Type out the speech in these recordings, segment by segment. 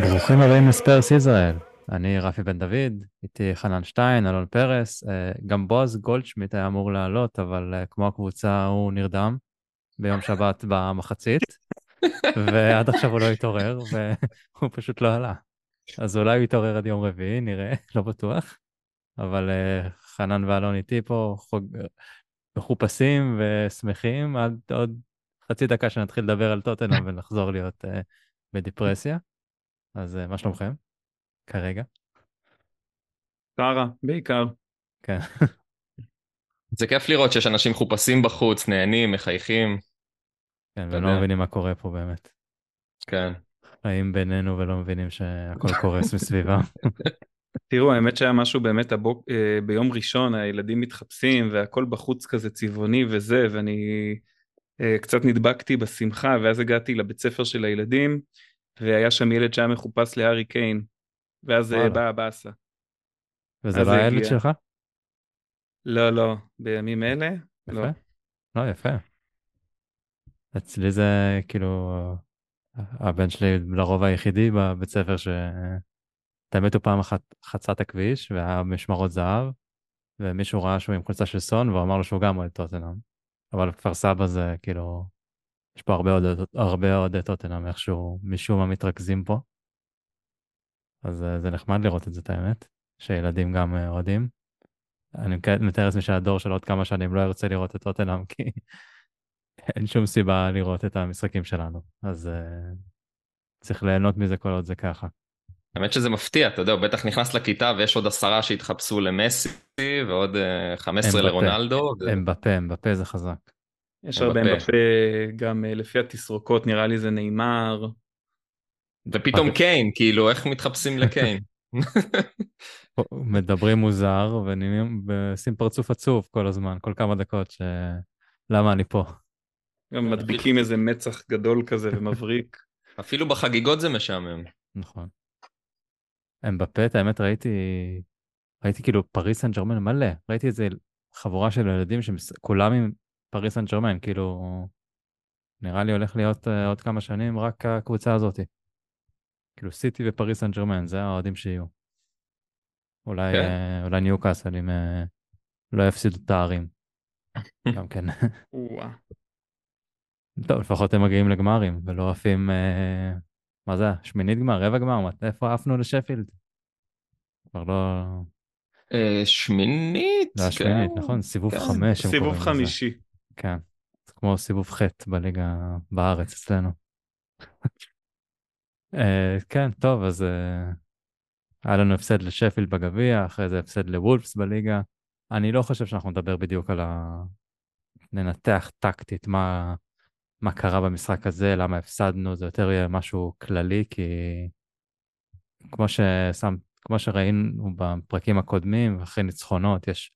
ברוכים הבאים לספרס ישראל. אני רפי בן דוד, איתי חנן שטיין, אלון פרס, אה, גם בועז גולדשמיט היה אמור לעלות, אבל אה, כמו הקבוצה הוא נרדם ביום שבת במחצית, ועד עכשיו הוא לא התעורר, והוא פשוט לא עלה. אז אולי הוא יתעורר עד יום רביעי, נראה, לא בטוח. אבל אה, חנן ואלון איתי פה חוג... מחופשים ושמחים עד עוד חצי דקה שנתחיל לדבר על טוטנאם ונחזור להיות בדיפרסיה. אז מה שלומכם? כרגע? קרה, בעיקר. כן. זה כיף לראות שיש אנשים חופשים בחוץ, נהנים, מחייכים. כן, ולא מבינים מה קורה פה באמת. כן. חיים בינינו ולא מבינים שהכל קורס מסביבם. תראו, האמת שהיה משהו באמת הבוק, אה, ביום ראשון, הילדים מתחפשים והכל בחוץ כזה צבעוני וזה, ואני אה, קצת נדבקתי בשמחה, ואז הגעתי לבית ספר של הילדים, והיה שם ילד שהיה מחופש להארי קיין, ואז באה הבאסה. וזה לא הילד שלך? לא, לא, בימים אלה, יפה. לא. לא, יפה. אצלי זה כאילו, הבן שלי לרוב היחידי בבית ספר ש... את האמת הוא פעם אחת חצה את הכביש והיה משמרות זהב, ומישהו ראה שהוא עם חולצה של סון והוא אמר לו שהוא גם אוהד טוטנאם. אבל כפר סבא זה כאילו, יש פה הרבה אוהדי טוטנאם איכשהו משום מה מתרכזים פה. אז אה, זה נחמד לראות את זה, את האמת, שילדים גם אה, אוהדים. אני מתאר לעצמי שהדור של עוד כמה שנים לא ירצה לראות את טוטנאם, כי אין שום סיבה לראות את המשחקים שלנו, אז uh, צריך ליהנות מזה כל עוד זה ככה. האמת שזה מפתיע, אתה יודע, הוא בטח נכנס לכיתה ויש עוד עשרה שהתחפשו למסי ועוד 15 לרונלדו. הם בפה, הם בפה זה חזק. יש הרבה הם בפה, גם לפי התסרוקות נראה לי זה נאמר, ופתאום. קיין, כאילו, איך מתחפשים לקיין? מדברים מוזר ועושים פרצוף עצוב כל הזמן, כל כמה דקות, ש... למה אני פה? גם מדביקים איזה מצח גדול כזה ומבריק. אפילו בחגיגות זה משעמם. נכון. הם בפט, האמת ראיתי, ראיתי כאילו פריס סן ג'רמן מלא, ראיתי איזה חבורה של ילדים שכולם עם פריס סן ג'רמן, כאילו, נראה לי הולך להיות uh, עוד כמה שנים רק הקבוצה הזאתי. כאילו סיטי ופריס סן ג'רמן, זה האוהדים שיהיו. אולי, כן. אה, אולי ניו קאסל אם אה, לא יפסידו את הערים. גם כן. טוב, לפחות הם מגיעים לגמרים ולא עפים, אה, מה זה, שמינית גמר, רבע גמר, איפה עפנו לשפילד? כבר לא... שמינית? זה השמינית, כן. נכון, סיבוב כן. חמש. סיבוב חמישי. כן, זה כמו סיבוב ח' בליגה בארץ אצלנו. Uh, כן, טוב, אז uh, היה לנו הפסד לשפילד בגביע, אחרי זה הפסד לוולפס בליגה. אני לא חושב שאנחנו נדבר בדיוק על ה... ננתח טקטית מה, מה קרה במשחק הזה, למה הפסדנו, זה יותר יהיה משהו כללי, כי כמו, ששם, כמו שראינו בפרקים הקודמים, אחרי ניצחונות, יש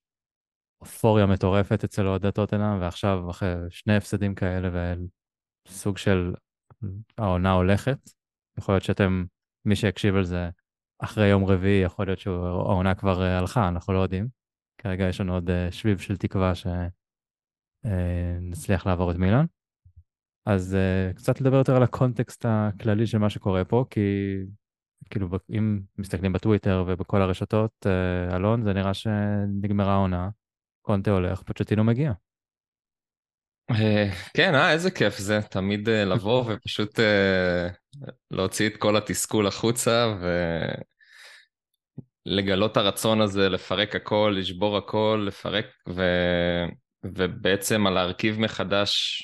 אופוריה מטורפת אצל אוהדי טוטנאם, ועכשיו אחרי שני הפסדים כאלה וסוג של העונה הולכת, יכול להיות שאתם, מי שיקשיב על זה אחרי יום רביעי, יכול להיות שהעונה כבר אה, הלכה, אנחנו לא יודעים. כרגע יש לנו עוד אה, שביב של תקווה שנצליח אה, לעבור את מילאן. אז קצת לדבר יותר על הקונטקסט הכללי של מה שקורה פה, כי כאילו אם מסתכלים בטוויטר ובכל הרשתות, אלון, זה נראה שנגמרה העונה, קונטה הולך, פוצ'טינו מגיע. אה, כן, אה, איזה כיף זה, תמיד אה, לבוא ופשוט אה, להוציא את כל התסכול החוצה ולגלות את הרצון הזה לפרק הכל, לשבור הכל, לפרק, ו... ובעצם על להרכיב מחדש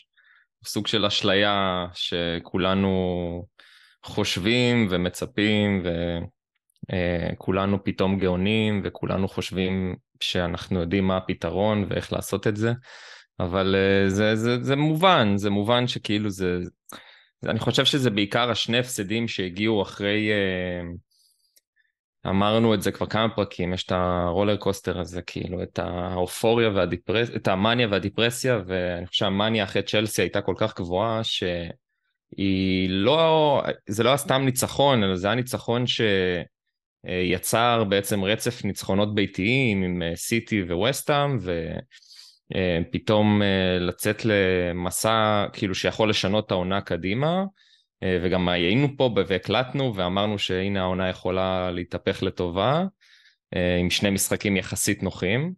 סוג של אשליה שכולנו חושבים ומצפים וכולנו פתאום גאונים וכולנו חושבים שאנחנו יודעים מה הפתרון ואיך לעשות את זה. אבל uh, זה, זה, זה מובן, זה מובן שכאילו זה. אני חושב שזה בעיקר השני הפסדים שהגיעו אחרי... Uh, אמרנו את זה כבר כמה פרקים, יש את הרולר קוסטר הזה, כאילו, את האופוריה והדיפרסיה, את המאניה והדיפרסיה, ואני חושב שהמאניה אחרי צ'לסי הייתה כל כך גבוהה, שהיא לא, זה לא היה סתם ניצחון, אלא זה היה ניצחון שיצר בעצם רצף ניצחונות ביתיים עם סיטי וווסטאם, ו... אה, פתאום אה, לצאת למסע כאילו שיכול לשנות את העונה קדימה, וגם היינו פה והקלטנו ואמרנו שהנה העונה יכולה להתהפך לטובה, עם שני משחקים יחסית נוחים,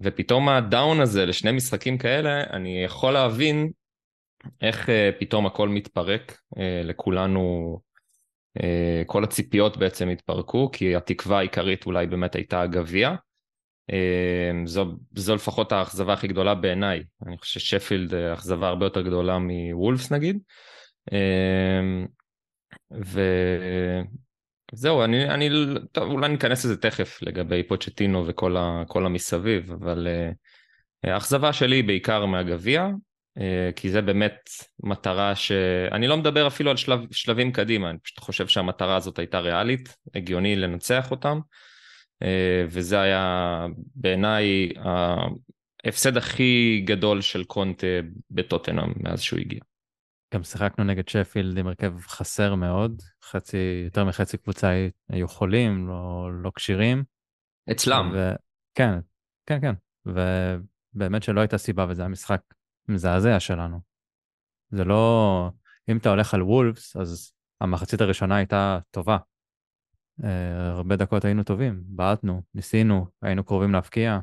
ופתאום הדאון הזה לשני משחקים כאלה, אני יכול להבין איך פתאום הכל מתפרק לכולנו אה, כל הציפיות בעצם התפרקו, כי התקווה העיקרית אולי באמת הייתה הגביע. אה, זו, זו לפחות האכזבה הכי גדולה בעיניי. אני חושב ששפילד אה, אכזבה הרבה יותר גדולה מוולפס נגיד. וזהו, אני, אני, טוב, אולי ניכנס לזה תכף לגבי פוצ'טינו וכל ה, המסביב, אבל האכזבה שלי בעיקר מהגביע, אה, כי זה באמת מטרה ש... אני לא מדבר אפילו על שלב, שלבים קדימה, אני פשוט חושב שהמטרה הזאת הייתה ריאלית, הגיוני לנצח אותם, אה, וזה היה בעיניי ההפסד הכי גדול של קונטה בטוטנאם מאז שהוא הגיע. גם שיחקנו נגד שפילד עם הרכב חסר מאוד, חצי, יותר מחצי קבוצה היו חולים, לא, לא כשירים. אצלם. ו... כן, כן, כן, ובאמת שלא הייתה סיבה וזה היה משחק מזעזע שלנו. זה לא... אם אתה הולך על וולפס, אז המחצית הראשונה הייתה טובה. Uh, הרבה דקות היינו טובים, בעטנו, ניסינו, היינו קרובים להפקיע.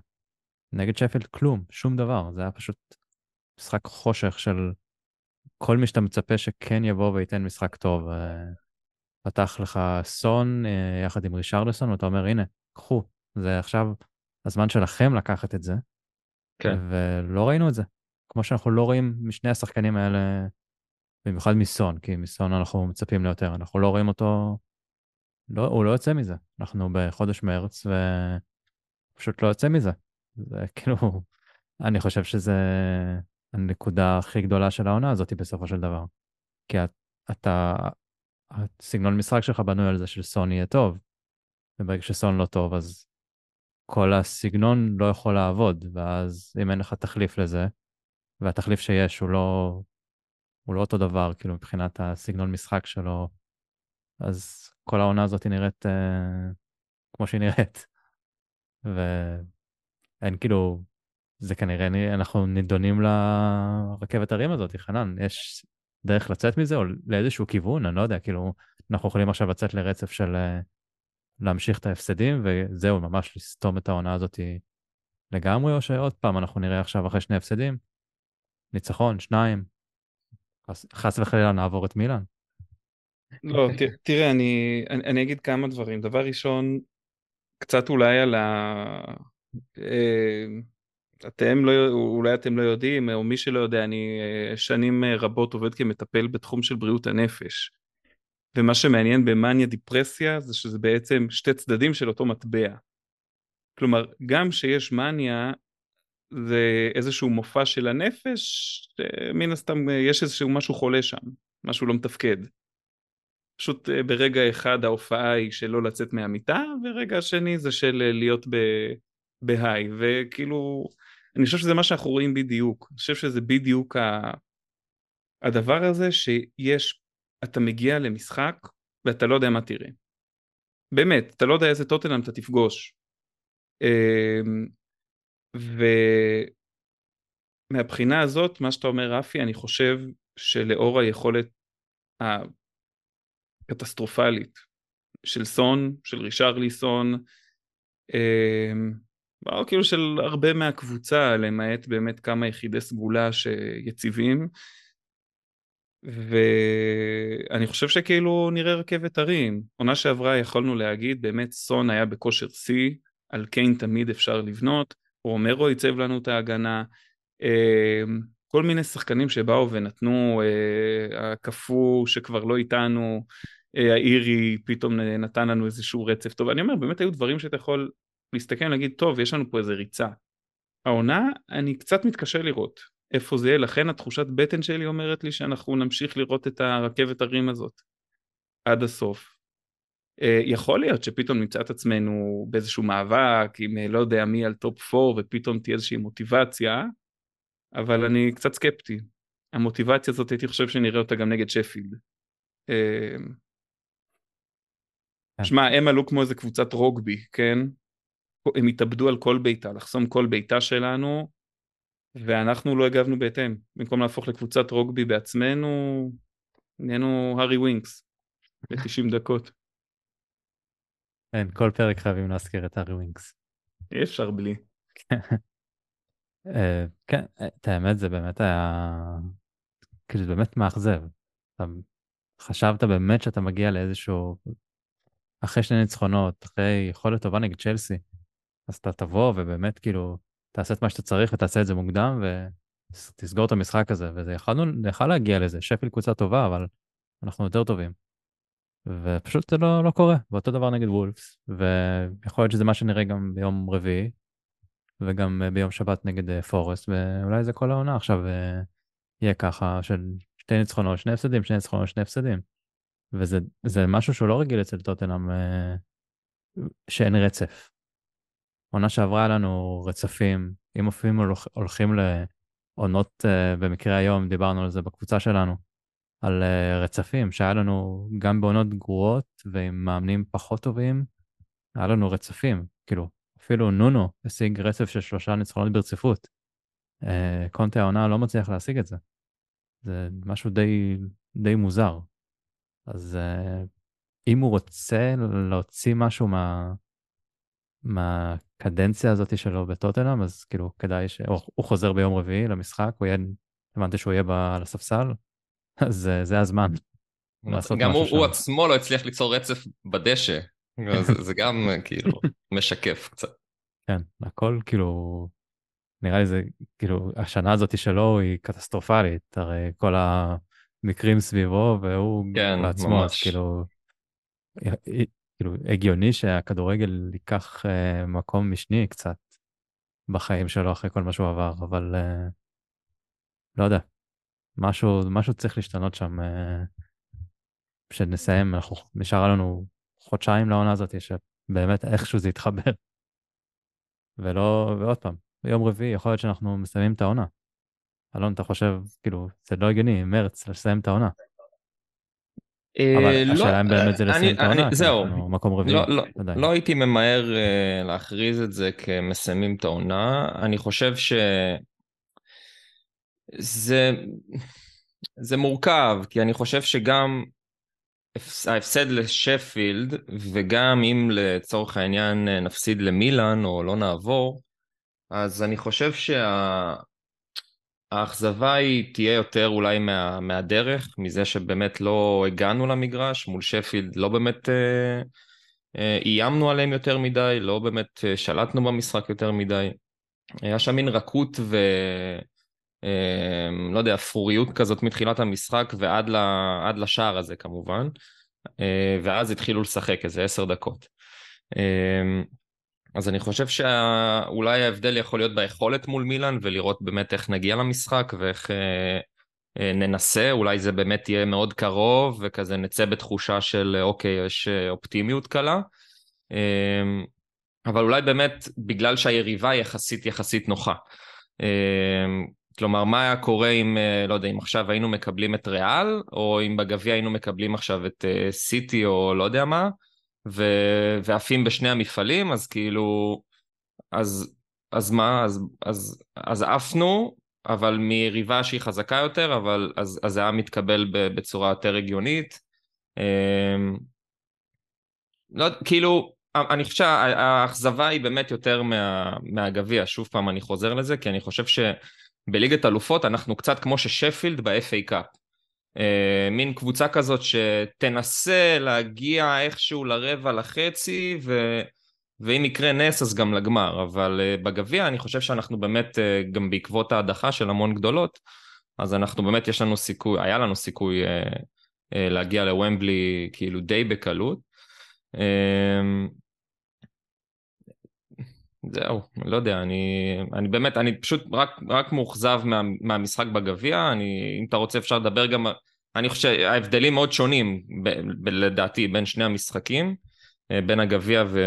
נגד שפילד כלום, שום דבר, זה היה פשוט משחק חושך של כל מי שאתה מצפה שכן יבוא וייתן משחק טוב. Uh, פתח לך סון uh, יחד עם רישרדסון, ואתה אומר, הנה, קחו, זה עכשיו הזמן שלכם לקחת את זה. כן. ולא ראינו את זה. כמו שאנחנו לא רואים משני השחקנים האלה, במיוחד מסון, כי מסון אנחנו מצפים ליותר, אנחנו לא רואים אותו, לא, הוא לא יוצא מזה. אנחנו בחודש מרץ ופשוט לא יוצא מזה. זה כאילו, אני חושב שזה הנקודה הכי גדולה של העונה הזאת בסופו של דבר. כי אתה, הסגנון משחק שלך בנוי על זה שסון יהיה טוב, וברגע שסון לא טוב אז כל הסגנון לא יכול לעבוד, ואז אם אין לך תחליף לזה, והתחליף שיש הוא לא, הוא לא אותו דבר, כאילו, מבחינת הסגנון משחק שלו, אז כל העונה הזאת נראית אה, כמו שהיא נראית. ואין כאילו, זה כנראה, אנחנו נידונים לרכבת הרים הזאת, חנן, יש דרך לצאת מזה או לאיזשהו כיוון, אני לא יודע, כאילו, אנחנו יכולים עכשיו לצאת לרצף של אה, להמשיך את ההפסדים, וזהו, ממש לסתום את העונה הזאת לגמרי, או שעוד פעם אנחנו נראה עכשיו אחרי שני הפסדים, ניצחון, שניים, חס, וחלילה נעבור את מילאן. לא, ת, תראה, אני, אני, אני אגיד כמה דברים. דבר ראשון, קצת אולי על ה... אה, אתם לא, אולי אתם לא יודעים, או מי שלא יודע, אני אה, שנים רבות עובד כמטפל בתחום של בריאות הנפש. ומה שמעניין במאניה דיפרסיה זה שזה בעצם שתי צדדים של אותו מטבע. כלומר, גם שיש מאניה, זה איזשהו מופע של הנפש, מן הסתם יש איזשהו משהו חולה שם, משהו לא מתפקד. פשוט אה, ברגע אחד ההופעה היא של לא לצאת מהמיטה, ורגע השני זה של אה, להיות בהיי, וכאילו, אני חושב שזה מה שאנחנו רואים בדיוק, אני חושב שזה בדיוק ה... הדבר הזה שיש, אתה מגיע למשחק ואתה לא יודע מה תראה. באמת, אתה לא יודע איזה טוטנאם אתה תפגוש. אמ, ומהבחינה הזאת, מה שאתה אומר רפי, אני חושב שלאור היכולת הקטסטרופלית של סון, של רישרליסון, אה, כאילו של הרבה מהקבוצה, למעט באמת כמה יחידי סגולה שיציבים, ואני חושב שכאילו נראה רכבת הרים. עונה שעברה יכולנו להגיד, באמת סון היה בכושר שיא, על קיין תמיד אפשר לבנות, רומרו ייצב לנו את ההגנה, אמ, כל מיני שחקנים שבאו ונתנו, אה, הקפוא שכבר לא איתנו, אה, האירי פתאום נתן לנו איזשהו רצף טוב, אני אומר באמת היו דברים שאתה יכול להסתכל ולהגיד טוב יש לנו פה איזה ריצה. העונה אני קצת מתקשה לראות איפה זה יהיה, לכן התחושת בטן שלי אומרת לי שאנחנו נמשיך לראות את הרכבת הרים הזאת עד הסוף. אה, יכול להיות שפתאום נמצא את עצמנו באיזשהו מאבק עם אה, לא יודע מי על top 4 ופתאום תהיה איזושהי מוטיבציה, אבל אני קצת סקפטי. המוטיבציה הזאת הייתי חושב שנראה אותה גם נגד שפילד. אה, כן. שמע, הם עלו כמו איזה קבוצת רוגבי, כן? הם התאבדו על כל בעיטה, לחסום כל בעיטה שלנו, ואנחנו לא הגבנו בהתאם. במקום להפוך לקבוצת רוגבי בעצמנו, נהיינו הארי ווינקס ב-90 דקות. כן, כל פרק חייבים להזכיר את הארי ווינקס. אי אפשר בלי. אה, כן, את האמת זה באמת היה, כאילו זה באמת מאכזב. אתה חשבת באמת שאתה מגיע לאיזשהו, אחרי שני ניצחונות, אחרי יכולת טובה נגד צ'לסי, אז אתה תבוא ובאמת כאילו, תעשה את מה שאתה צריך ותעשה את זה מוקדם ותסגור את המשחק הזה, וזה יכלנו, יכול להגיע לזה, שפיל קבוצה טובה, אבל אנחנו יותר טובים. ופשוט זה לא, לא קורה, ואותו דבר נגד וולפס, ויכול להיות שזה מה שנראה גם ביום רביעי, וגם אה, ביום שבת נגד אה, פורסט, ואולי זה כל העונה עכשיו אה, יהיה ככה, של שתי ניצחונות, שני הפסדים, שני ניצחונות, שני הפסדים. וזה משהו שהוא לא רגיל אצל טוטנאם, שאין רצף. עונה שעברה לנו רצפים, אם אפילו הולכים לעונות, במקרה היום, דיברנו על זה בקבוצה שלנו, על רצפים, שהיה לנו גם בעונות גרועות ועם מאמנים פחות טובים, היה לנו רצפים, כאילו, אפילו נונו השיג רצף של שלושה ניצחונות ברציפות. אה, קונטה העונה לא מצליח להשיג את זה. זה משהו די, די מוזר. אז אה, אם הוא רוצה להוציא משהו מה, מהקדנציה הזאת שלו בטוטנאם, אז כאילו כדאי ש... הוא חוזר ביום רביעי למשחק, הוא יהיה, הבנתי שהוא יהיה על הספסל, אז אה, זה הזמן. גם הוא, הוא עצמו לא הצליח ליצור רצף בדשא, זה, זה גם כאילו משקף קצת. כן, הכל כאילו, נראה לי זה, כאילו, השנה הזאת שלו היא קטסטרופלית, הרי כל המקרים סביבו והוא כן, בעצמו, ממש. אז כאילו, כאילו, הגיוני שהכדורגל ייקח uh, מקום משני קצת בחיים שלו אחרי כל מה שהוא עבר, אבל uh, לא יודע, משהו, משהו צריך להשתנות שם. Uh, שנסיים, אנחנו, נשאר לנו חודשיים לעונה הזאת, שבאמת איכשהו זה יתחבר. ולא, ועוד פעם, ביום רביעי יכול להיות שאנחנו מסיימים את העונה. אלון, אתה חושב, כאילו, זה לא הגיוני, מרץ, לסיים את העונה. אה, אבל לא, השאלה אם באמת זה לסיים את העונה, זהו, מקום רביעי. לא, לא, לא הייתי ממהר אה, להכריז את זה כמסיימים את העונה. אני חושב ש... זה... זה מורכב, כי אני חושב שגם ההפסד לשפילד, וגם אם לצורך העניין נפסיד למילאן או לא נעבור, אז אני חושב שהאכזבה שה... היא תהיה יותר אולי מה... מהדרך, מזה שבאמת לא הגענו למגרש, מול שפילד לא באמת אה, אה, איימנו עליהם יותר מדי, לא באמת אה, שלטנו במשחק יותר מדי. היה שם מין רכות ו... לא יודע, אפרוריות כזאת מתחילת המשחק ועד ל, לשער הזה כמובן, אה, ואז התחילו לשחק איזה עשר דקות. אה, אז אני חושב שאולי ההבדל יכול להיות ביכולת מול מילאן ולראות באמת איך נגיע למשחק ואיך ננסה, אולי זה באמת יהיה מאוד קרוב וכזה נצא בתחושה של אוקיי, יש אופטימיות קלה. אבל אולי באמת בגלל שהיריבה יחסית יחסית נוחה. כלומר, מה היה קורה אם, אה, לא יודע, אם עכשיו היינו מקבלים את ריאל, או אם בגביע היינו מקבלים עכשיו את אה, סיטי או לא יודע מה, ו- ועפים בשני המפעלים, אז כאילו, אז, אז מה, אז, אז, אז עפנו, אבל מיריבה שהיא חזקה יותר, אבל אז, אז זה היה מתקבל בצורה יותר הגיונית. אמ, לא, כאילו, אני חושב שהאכזבה היא באמת יותר מה, מהגביע, שוב פעם אני חוזר לזה, כי אני חושב ש... בליגת אלופות אנחנו קצת כמו ששפילד ב-FA קאפ. אה, מין קבוצה כזאת שתנסה להגיע איכשהו לרבע לחצי ו... ואם יקרה נס אז גם לגמר, אבל uh, בגביע אני חושב שאנחנו באמת, uh, גם בעקבות ההדחה של המון גדולות, אז אנחנו באמת יש לנו סיכוי, היה לנו סיכוי להגיע לוומבלי כאילו די בקלות. זהו, לא יודע, אני, אני באמת, אני פשוט רק, רק מאוכזב מה, מהמשחק בגביע, אני, אם אתה רוצה אפשר לדבר גם, אני חושב שההבדלים מאוד שונים, ב, ב, לדעתי, בין שני המשחקים, אה, בין הגביע ו,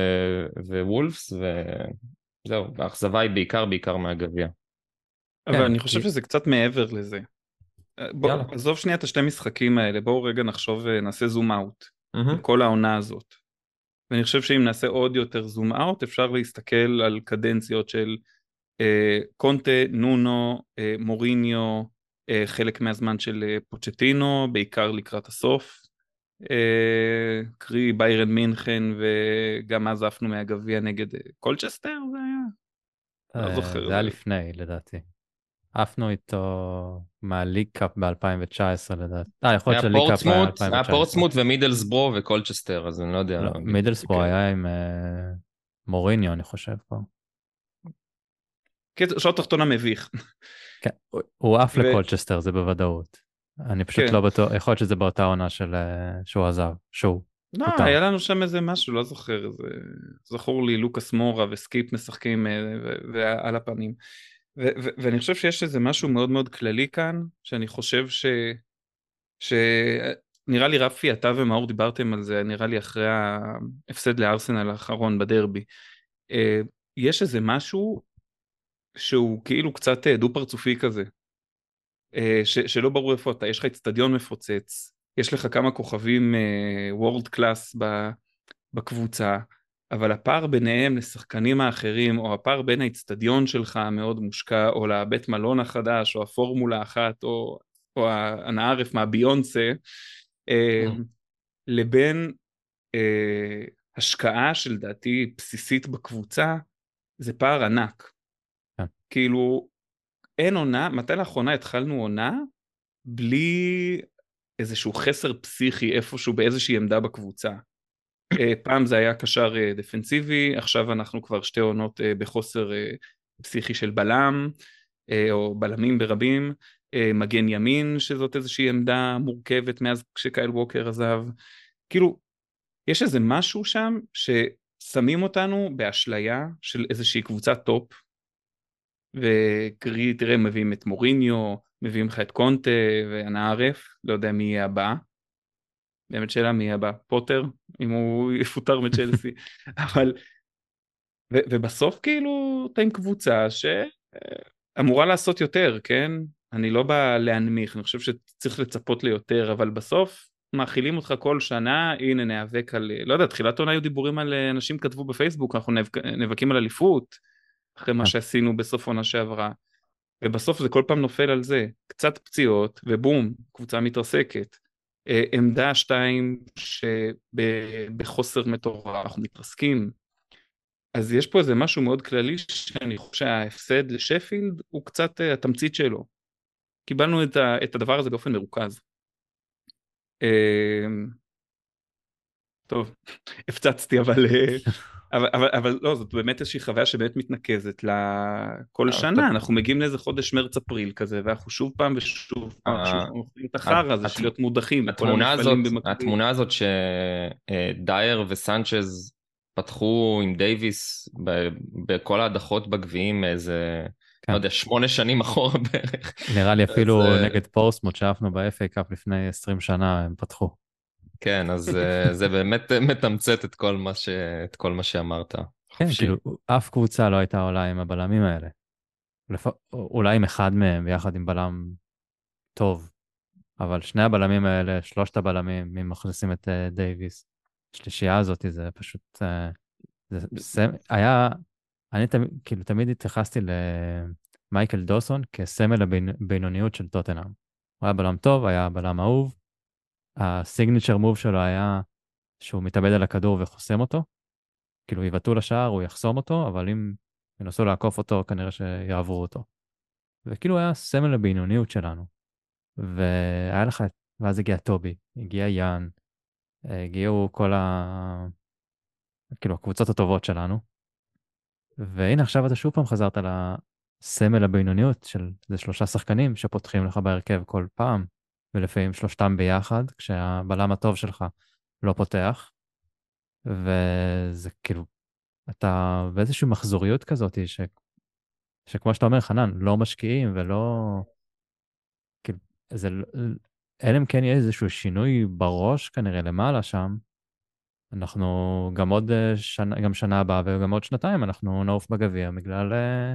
ווולפס, וזהו, האכזבה היא בעיקר בעיקר מהגביע. אבל כן, אני חושב כי... שזה קצת מעבר לזה. אה, בוא, עזוב שנייה את השתי משחקים האלה, בואו רגע נחשוב, נעשה זום אאוט, mm-hmm. כל העונה הזאת. ואני חושב שאם נעשה עוד יותר זום אאוט אפשר להסתכל על קדנציות של אה, קונטה, נונו, אה, מוריניו, אה, חלק מהזמן של אה, פוצ'טינו, בעיקר לקראת הסוף. אה, אחרי באיירן מינכן, וגם אז עפנו מהגביע נגד קולצ'סטר זה היה? לא זוכר. זה היה לפני, לדעתי. עפנו איתו מהליג קאפ ב-2019 לדעתי. אה, יכול להיות שליג קאפ ב-2019. היה פורטסמוט ומידלסברו וקולצ'סטר, אז אני לא יודע. לא, מידלסברו אוקיי. היה עם מוריניו, אני חושב פה. שעות תחתונה מביך. כן, הוא עף. לקולצ'סטר, זה בוודאות. אני פשוט כן. לא בטוח, יכול להיות שזה באותה עונה של... אה, שהוא עזב, שהוא. לא. היה לנו שם איזה משהו, לא זוכר. זכור לי לוקאס מורה וסקיפ משחקים אה, ועל הפנים. ואני חושב שיש איזה משהו מאוד מאוד כללי כאן, שאני חושב ש... ש... נראה לי רפי, אתה ומאור דיברתם על זה, נראה לי אחרי ההפסד לארסנל האחרון בדרבי. אה, יש איזה משהו שהוא כאילו קצת אה, דו פרצופי כזה, אה, ש, שלא ברור איפה אתה, יש לך אצטדיון מפוצץ, יש לך כמה כוכבים וורד קלאס בקבוצה, אבל הפער ביניהם לשחקנים האחרים, או הפער בין האצטדיון שלך המאוד מושקע, או לבית מלון החדש, או הפורמולה אחת, או, או הנערף מהביונסה, uh, לבין uh, השקעה שלדעתי בסיסית בקבוצה, זה פער ענק. כאילו, אין עונה, מתי לאחרונה התחלנו עונה בלי איזשהו חסר פסיכי איפשהו באיזושהי עמדה בקבוצה. אה, פעם זה היה קשר אה, דפנסיבי, עכשיו אנחנו כבר שתי עונות אה, בחוסר פסיכי של בלם, או בלמים ברבים, מגן ימין שזאת איזושהי עמדה מורכבת מאז שקייל ווקר עזב. כאילו, יש איזה משהו שם ששמים אותנו באשליה של איזושהי קבוצת טופ, וקרי, תראה, מביאים את מוריניו, מביאים לך את קונטה והנה ערך, לא יודע מי יהיה הבא. באמת שאלה מי הבא, פוטר, אם הוא יפוטר מצ'לסי, אבל... ו- ובסוף כאילו אתה עם קבוצה שאמורה לעשות יותר, כן? אני לא בא להנמיך, אני חושב שצריך לצפות ליותר, אבל בסוף מאכילים אותך כל שנה, הנה ניאבק על, לא יודע, תחילת עונה היו דיבורים על, אנשים כתבו בפייסבוק, אנחנו נאבקים על אליפות, אחרי מה כן. שעשינו בסוף עונה שעברה. ובסוף זה כל פעם נופל על זה, קצת פציעות ובום, קבוצה מתרסקת. אה, עמדה שתיים שבחוסר מטורף אנחנו מתרסקים. אז יש פה איזה משהו מאוד כללי שאני חושב שההפסד לשפילד הוא קצת אה, התמצית שלו. קיבלנו את, ה, את הדבר הזה באופן מרוכז. אה, טוב, הפצצתי אבל אבל, אבל, אבל לא, זאת באמת איזושהי חוויה שבאמת מתנקזת לכל אה, שנה, אנחנו מגיעים לאיזה חודש מרץ-אפריל כזה, ואנחנו שוב פעם ושוב פעם, אה, אוכלים את החרא הזה של להיות מודחים. התמונה הזאת, התמונה הזאת שדייר וסנצ'ז פתחו עם דייוויס בכל ההדחות בגביעים איזה, כן. לא יודע, שמונה שנים אחורה בערך. נראה לי אפילו נגד פורסמוט שאפנו ב-FA קאפ לפני 20 שנה הם פתחו. כן, אז אה, זה באמת מתמצת את כל מה, ש... את כל מה שאמרת. כן, כאילו, אף קבוצה לא הייתה עולה עם הבלמים האלה. לפ... אולי עם אחד מהם ביחד עם בלם טוב, אבל שני הבלמים האלה, שלושת הבלמים, אם מכניסים את uh, דייוויס, השלישייה הזאת, זה פשוט... Uh, זה, זה היה... אני תמיד, כאילו, תמיד התייחסתי למייקל דוסון כסמל הבינוניות של טוטנאם. הוא היה בלם טוב, היה בלם אהוב, הסיגניצ'ר מוב שלו היה שהוא מתאבד על הכדור וחוסם אותו. כאילו יבעטו לשער, הוא יחסום אותו, אבל אם ינסו לעקוף אותו, כנראה שיעברו אותו. וכאילו היה סמל הבינוניות שלנו. והיה לך, ואז הגיע טובי, הגיע יאן, הגיעו כל ה... כאילו הקבוצות הטובות שלנו. והנה עכשיו אתה שוב פעם חזרת לסמל הבינוניות של זה שלושה שחקנים שפותחים לך בהרכב כל פעם. ולפעמים שלושתם ביחד, כשהבלם הטוב שלך לא פותח, וזה כאילו, אתה באיזושהי מחזוריות כזאת, ש... שכמו שאתה אומר, חנן, לא משקיעים ולא... כאילו, זה... אלא אם כן יהיה איזשהו שינוי בראש כנראה למעלה שם, אנחנו גם עוד אה, שנה, גם שנה הבאה וגם עוד שנתיים אנחנו נעוף בגביע בגלל אה,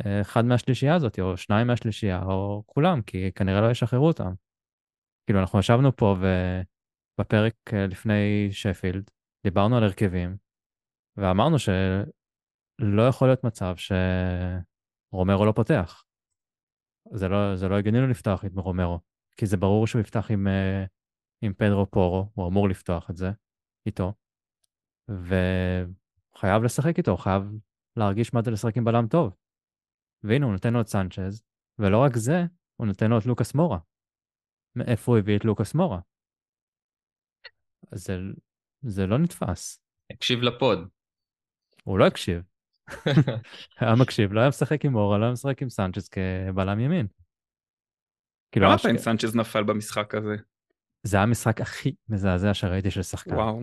אחד מהשלישייה הזאת, או שניים מהשלישייה, או כולם, כי כנראה לא ישחררו אותם. כאילו, אנחנו ישבנו פה ובפרק אה, לפני שפילד, דיברנו על הרכבים, ואמרנו שלא יכול להיות מצב שרומרו לא פותח. זה לא, זה לא הגיוני לו לפתוח עם רומרו, כי זה ברור שהוא יפתח עם, אה, עם פדרו פורו, הוא אמור לפתוח את זה איתו, וחייב לשחק איתו, חייב להרגיש מה זה לשחק עם בלם טוב. והנה, הוא נותן לו את סנצ'ז, ולא רק זה, הוא נותן לו את לוקאס מורה. מאיפה הוא הביא את לוקאס מורה? זה, זה לא נתפס. הקשיב לפוד. הוא לא הקשיב. היה מקשיב, לא היה משחק עם מורה, לא היה משחק עם סנצ'ז כבלם ימין. כאילו, כמה פעמים סנצ'ז נפל במשחק הזה? זה היה המשחק הכי מזעזע שראיתי של שחקן. וואו.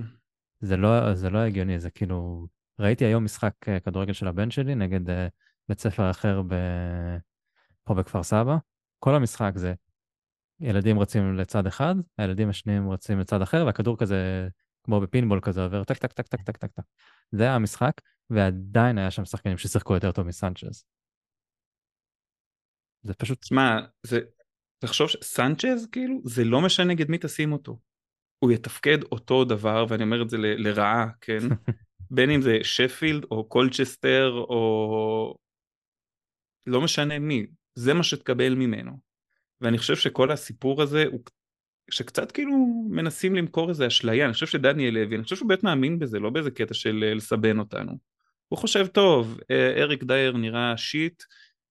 זה לא, זה לא הגיוני, זה כאילו... ראיתי היום משחק אה, כדורגל של הבן שלי נגד uh, בית ספר אחר ב... פה בכפר סבא. כל המשחק זה ילדים רצים לצד אחד, הילדים השניים רצים לצד אחר, והכדור כזה, כמו בפינבול כזה, עובר טק טק טק טק טק טק טק. זה היה המשחק, ועדיין היה שם שחקנים ששיחקו יותר טוב מסנצ'ז. זה פשוט... שמע, זה... תחשוב שסנצ'ז, כאילו, זה לא משנה נגד מי תשים אותו. הוא יתפקד אותו דבר, ואני אומר את זה ל- לרעה, כן? בין אם זה שפילד או קולצ'סטר או... לא משנה מי, זה מה שתקבל ממנו. ואני חושב שכל הסיפור הזה הוא שקצת כאילו מנסים למכור איזה אשליה, אני חושב שדניאל לוי, אני חושב שהוא באמת מאמין בזה, לא באיזה קטע של אה, לסבן אותנו. הוא חושב, טוב, אה, אריק דייר נראה שיט,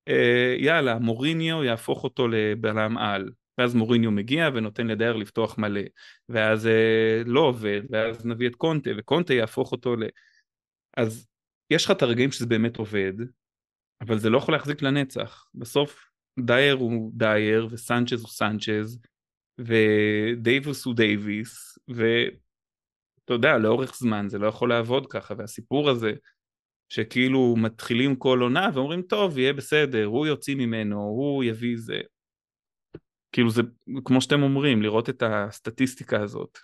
אה, יאללה, מוריניו יהפוך אותו לבלם על. ואז מוריניו מגיע ונותן לדייר לפתוח מלא, ואז לא עובד, ואז נביא את קונטה, וקונטה יהפוך אותו ל... אז יש לך את הרגעים שזה באמת עובד, אבל זה לא יכול להחזיק לנצח. בסוף דייר הוא דייר, וסנצ'ז הוא סנצ'ז, ודייוויס הוא דייוויס, ואתה יודע, לאורך זמן זה לא יכול לעבוד ככה, והסיפור הזה, שכאילו מתחילים כל עונה ואומרים, טוב, יהיה בסדר, הוא יוציא ממנו, הוא יביא זה. כאילו זה, כמו שאתם אומרים, לראות את הסטטיסטיקה הזאת,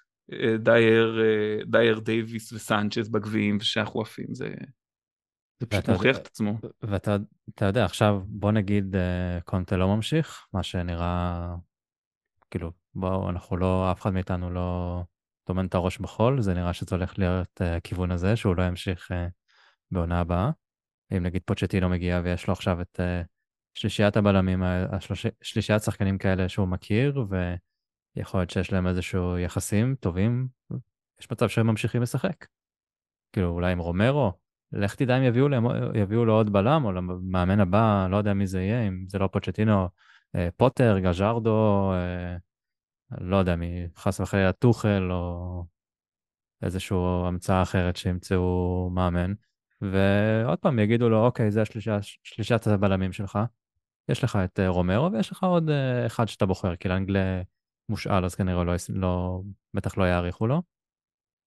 דייר, דייר דייוויס וסנצ'ז בגביעים ושאנחנו עפים, זה... זה פשוט מוכיח את עצמו. ואתה יודע, עכשיו בוא נגיד אה, קונטה לא ממשיך, מה שנראה, כאילו, בואו, אנחנו לא, אף אחד מאיתנו לא טומן את הראש בחול, זה נראה שזה הולך להיות uh, הכיוון הזה, שהוא לא ימשיך uh, בעונה הבאה. אם נגיד פוצ'טינו מגיע ויש לו עכשיו את שלישיית הבלמים. שלישיית שחקנים כאלה שהוא מכיר, ויכול להיות שיש להם איזשהו יחסים טובים, יש מצב שהם ממשיכים לשחק. כאילו, אולי עם רומרו, לך תדע אם יביאו, להם, יביאו לו עוד בלם, או למאמן הבא, לא יודע מי זה יהיה, אם זה לא פוצ'טינו, אה, פוטר, גז'רדו, אה, לא יודע מי, חס וחלילה טוחל, או איזושהי המצאה אחרת שימצאו מאמן. ועוד פעם יגידו לו, אוקיי, זה השלישה, שלישת הבלמים שלך. יש לך את אה, רומרו ויש לך עוד אחד שאתה בוחר, כי לאנגלה מושאל, אז כנראה לא, לא, בטח לא יאריכו לו.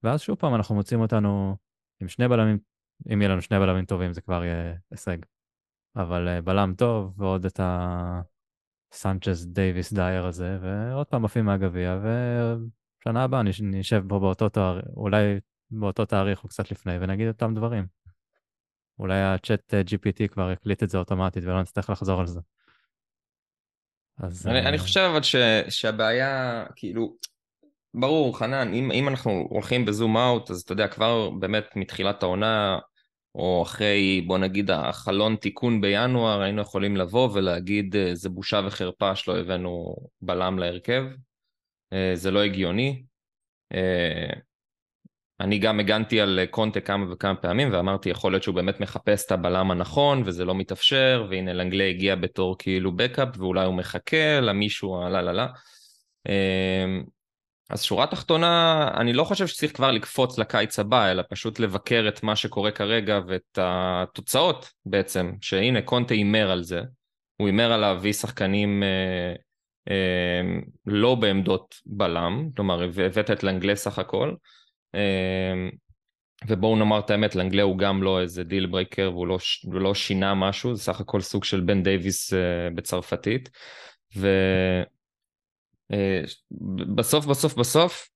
ואז שוב פעם אנחנו מוצאים אותנו עם שני בלמים אם יהיה לנו שני בלמים טובים זה כבר יהיה הישג. אבל אה, בלם טוב ועוד את הסנצ'ס דייוויס דייר הזה, ועוד פעם עפים מהגביע, ושנה הבאה נשב פה באותו תאריך, אולי באותו תאריך או קצת לפני, ונגיד אותם דברים. אולי הצ'אט אה, GPT כבר יקליט את זה אוטומטית ולא נצטרך לחזור על זה. אז... אני. אני חושב אבל ש, שהבעיה, כאילו, ברור, חנן, אם, אם אנחנו הולכים בזום אאוט, אז אתה יודע, כבר באמת מתחילת העונה, או אחרי, בוא נגיד, החלון תיקון בינואר, היינו יכולים לבוא ולהגיד, אה, זה בושה וחרפה שלא הבאנו בלם להרכב. אה, זה לא הגיוני. אה, אני גם הגנתי על קונטה כמה וכמה פעמים ואמרתי יכול להיות שהוא באמת מחפש את הבלם הנכון וזה לא מתאפשר והנה לנגלה הגיע בתור כאילו בקאפ ואולי הוא מחכה למישהו הלאה לה לה אז שורה תחתונה, אני לא חושב שצריך כבר לקפוץ לקיץ הבא, אלא פשוט לבקר את מה שקורה כרגע ואת התוצאות בעצם, שהנה קונטה הימר על זה, הוא הימר על להביא שחקנים אה, אה, לא בעמדות בלם, כלומר הבאת את לנגלה סך הכל, אה, ובואו נאמר את האמת, לנגלה הוא גם לא איזה deal breaker והוא לא, לא שינה משהו, זה סך הכל סוג של בן דייוויס אה, בצרפתית, ו... אה, בסוף בסוף בסוף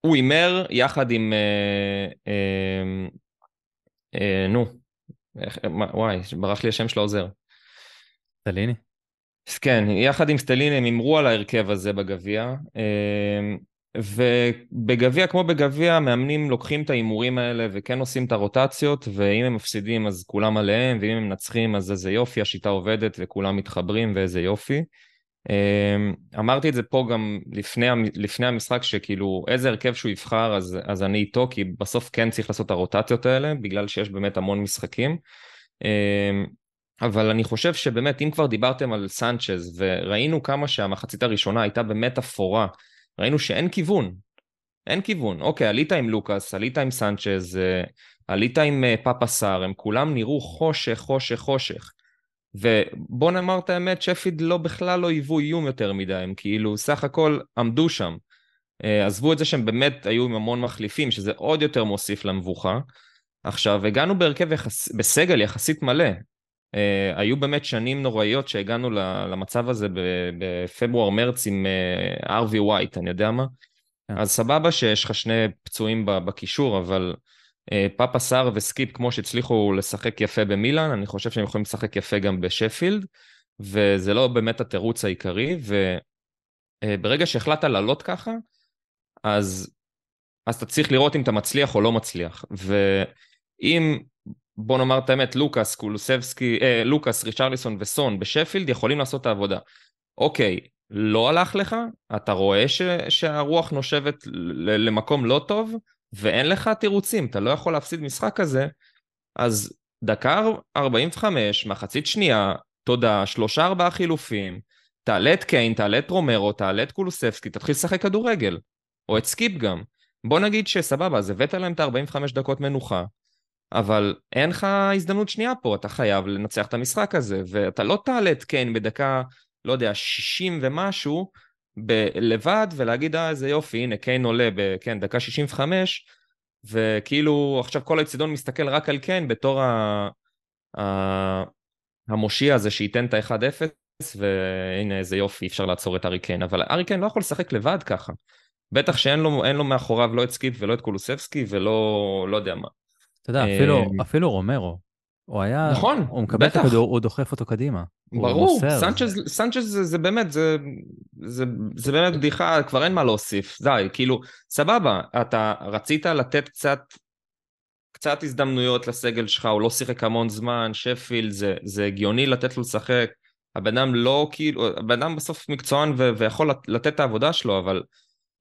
הוא הימר יחד עם אה, אה, נו וואי ברח לי השם של העוזר. סטליני? כן יחד עם סטליני הם הימרו על ההרכב הזה בגביע ובגביע, כמו בגביע, מאמנים לוקחים את ההימורים האלה וכן עושים את הרוטציות, ואם הם מפסידים אז כולם עליהם, ואם הם מנצחים אז איזה יופי, השיטה עובדת וכולם מתחברים ואיזה יופי. אמ, אמרתי את זה פה גם לפני, לפני המשחק, שכאילו איזה הרכב שהוא יבחר אז, אז אני איתו, כי בסוף כן צריך לעשות את הרוטציות האלה, בגלל שיש באמת המון משחקים. אמ, אבל אני חושב שבאמת, אם כבר דיברתם על סנצ'ז, וראינו כמה שהמחצית הראשונה הייתה באמת אפורה, ראינו שאין כיוון. אין כיוון. אוקיי, עלית עם לוקאס, עלית עם סנצ'ז, אה, עלית עם אה, פאפה סאר, הם כולם נראו חושך, חושך, חושך. ובוא נאמר את האמת, שפיד לא בכלל לא היוו איום יותר מדי, הם כאילו סך הכל עמדו שם. אה, עזבו את זה שהם באמת היו עם המון מחליפים, שזה עוד יותר מוסיף למבוכה. עכשיו, הגענו בהרכב יחס... בסגל יחסית מלא. Uh, היו באמת שנים נוראיות שהגענו למצב הזה בפברואר-מרץ עם ארווי uh, ווייט, אני יודע מה. Yeah. כן. אז סבבה שיש לך שני פצועים בקישור, אבל פאפה סאר וסקיפ, כמו שהצליחו לשחק יפה במילאן, אני חושב שהם יכולים לשחק יפה גם בשפילד, וזה לא באמת התירוץ העיקרי, וברגע uh, שהחלטת לעלות ככה, אז, אז אתה צריך לראות אם אתה מצליח או לא מצליח. ואם בוא נאמר את האמת, לוקאס, קולוסבסקי, אה, לוקאס, ריצ'רליסון וסון בשפילד יכולים לעשות את העבודה. אוקיי, לא הלך לך, אתה רואה ש, שהרוח נושבת למקום לא טוב, ואין לך תירוצים, אתה לא יכול להפסיד משחק כזה, אז דקה 45, מחצית שנייה, תודה, שלושה ארבעה חילופים, תעלה את קיין, תעלה את רומרו, תעלה את קולוסבסקי, תתחיל לשחק כדורגל, או את סקיפ גם. בוא נגיד שסבבה, אז הבאת להם את ה-45 דקות מנוחה, אבל אין לך הזדמנות שנייה פה, אתה חייב לנצח את המשחק הזה, ואתה לא תעלה את קיין בדקה, לא יודע, 60 ומשהו, ב- לבד, ולהגיד, אה, איזה יופי, הנה, קיין עולה כבר, דקה 65, וכאילו עכשיו כל האצטדיון מסתכל רק על קיין בתור ה... ה... המושיע הזה שייתן את ה-1-0, והנה איזה יופי, אפשר לעצור את הארי קיין, אבל הארי קיין לא יכול לשחק לבד ככה. בטח שאין לו, לו מאחוריו לא את סקיפ ולא את קולוסבסקי ולא לא יודע מה. אתה יודע, אפילו, אה, אפילו רומרו, הוא היה, נכון, הוא מקבל בטח. את הכדור, הוא דוחף אותו קדימה. ברור, סנצ'ז, סנצ'ז זה, זה באמת, זה, זה, זה באמת בדיחה, כבר אין מה להוסיף, די, כאילו, סבבה, אתה רצית לתת קצת, קצת הזדמנויות לסגל שלך, הוא לא שיחק המון זמן, שפילד, זה, זה הגיוני לתת לו לשחק, הבן אדם לא כאילו, הבן אדם בסוף מקצוען ו- ויכול לתת את העבודה שלו, אבל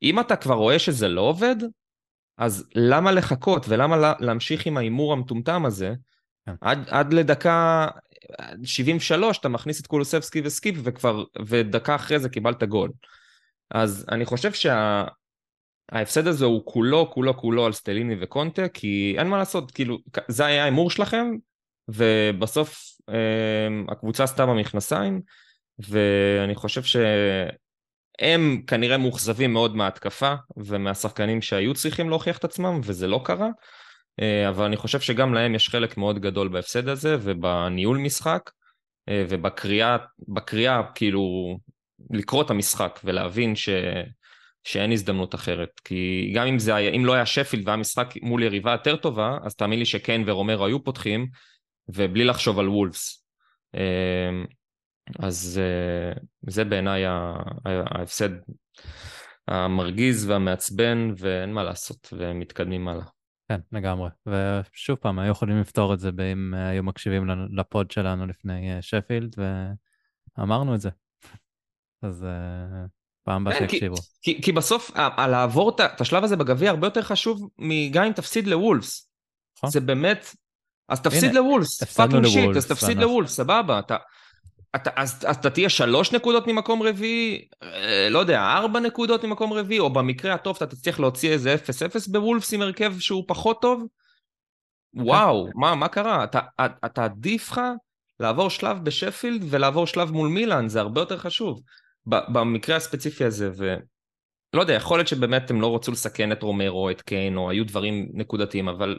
אם אתה כבר רואה שזה לא עובד, אז למה לחכות ולמה להמשיך עם ההימור המטומטם הזה? כן. עד, עד לדקה 73 אתה מכניס את קולוסבסקי וסקיפ וכבר, ודקה אחרי זה קיבלת גול. אז אני חושב שההפסד שה... הזה הוא כולו, כולו, כולו על סטליני וקונטה, כי אין מה לעשות, כאילו, זה היה ההימור שלכם, ובסוף אה, הקבוצה עשתה במכנסיים, ואני חושב ש... הם כנראה מאוכזבים מאוד מההתקפה ומהשחקנים שהיו צריכים להוכיח את עצמם, וזה לא קרה. אה, אבל אני חושב שגם להם יש חלק מאוד גדול בהפסד הזה ובניהול משחק אה, ובקריאה, בקריאה כאילו לקרוא את המשחק ולהבין ש... שאין הזדמנות אחרת. כי גם אם, זה היה, אם לא היה שפילד והיה משחק מול יריבה יותר טובה, אז תאמין לי שקיין ורומרו היו פותחים, ובלי לחשוב על וולפס. אה, אז זה בעיניי ההפסד המרגיז והמעצבן, ואין מה לעשות, ומתקדמים הלאה. כן, לגמרי. ושוב פעם, היו יכולים לפתור את זה אם היו מקשיבים לפוד שלנו לפני אה, שפילד, ואמרנו את זה. אז uh, פעם הבאה כן, שיקשיבו. כי, כי, כי בסוף, לעבור את השלב הזה בגביע הרבה יותר חשוב מגם אם תפסיד לוולפס. נכון. זה באמת... אז תפסיד לוולפס, fucking shit, אז תפסיד לוולפס, סבבה. אתה... אתה, אז, אז אתה תהיה שלוש נקודות ממקום רביעי, אה, לא יודע, ארבע נקודות ממקום רביעי, או במקרה הטוב אתה תצליח להוציא איזה אפס אפס בוולפס עם הרכב שהוא פחות טוב? וואו, מה, מה קרה? אתה, אתה עדיף לך לעבור שלב בשפילד ולעבור שלב מול מילאן, זה הרבה יותר חשוב. במקרה הספציפי הזה, ולא יודע, יכול להיות שבאמת הם לא רצו לסכן את רומרו, את קיין, או היו דברים נקודתיים, אבל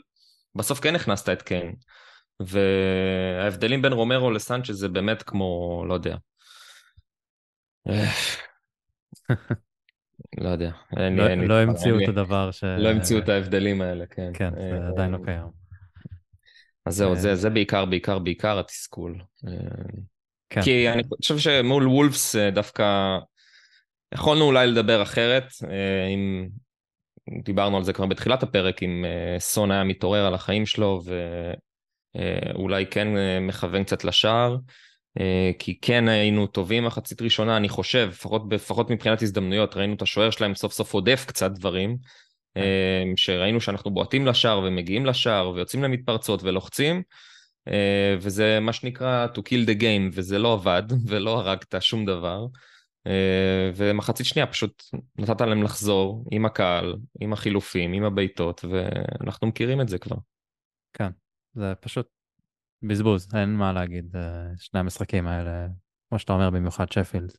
בסוף כן הכנסת את קיין. וההבדלים בין רומרו לסנצ'ז זה באמת כמו, לא יודע. לא יודע. אין, לא, אין לא המציאו את הדבר ש... לא המציאו את ההבדלים האלה, כן. כן, זה אה, עדיין לא קיים. אז זהו, זה, אה, זה בעיקר, בעיקר, בעיקר התסכול. כן. כי אני חושב שמול וולפס אה, דווקא יכולנו אולי לדבר אחרת, אה, אם דיברנו על זה כבר בתחילת הפרק, אם אה, סון היה מתעורר על החיים שלו ואולי כן מכוון קצת לשער, כי כן היינו טובים מחצית ראשונה, אני חושב, לפחות, לפחות מבחינת הזדמנויות, ראינו את השוער שלהם סוף סוף עודף קצת דברים, שראינו שאנחנו בועטים לשער ומגיעים לשער ויוצאים למתפרצות ולוחצים. אה, וזה מה שנקרא to kill the game, וזה לא עבד, ולא הרגת שום דבר. אה, ומחצית שנייה פשוט נתת להם לחזור עם הקהל, עם החילופים, עם הבעיטות, ואנחנו מכירים את זה כבר. כן, זה פשוט בזבוז, אין מה להגיד, אה, שני המשחקים האלה, כמו שאתה אומר, במיוחד שפילד.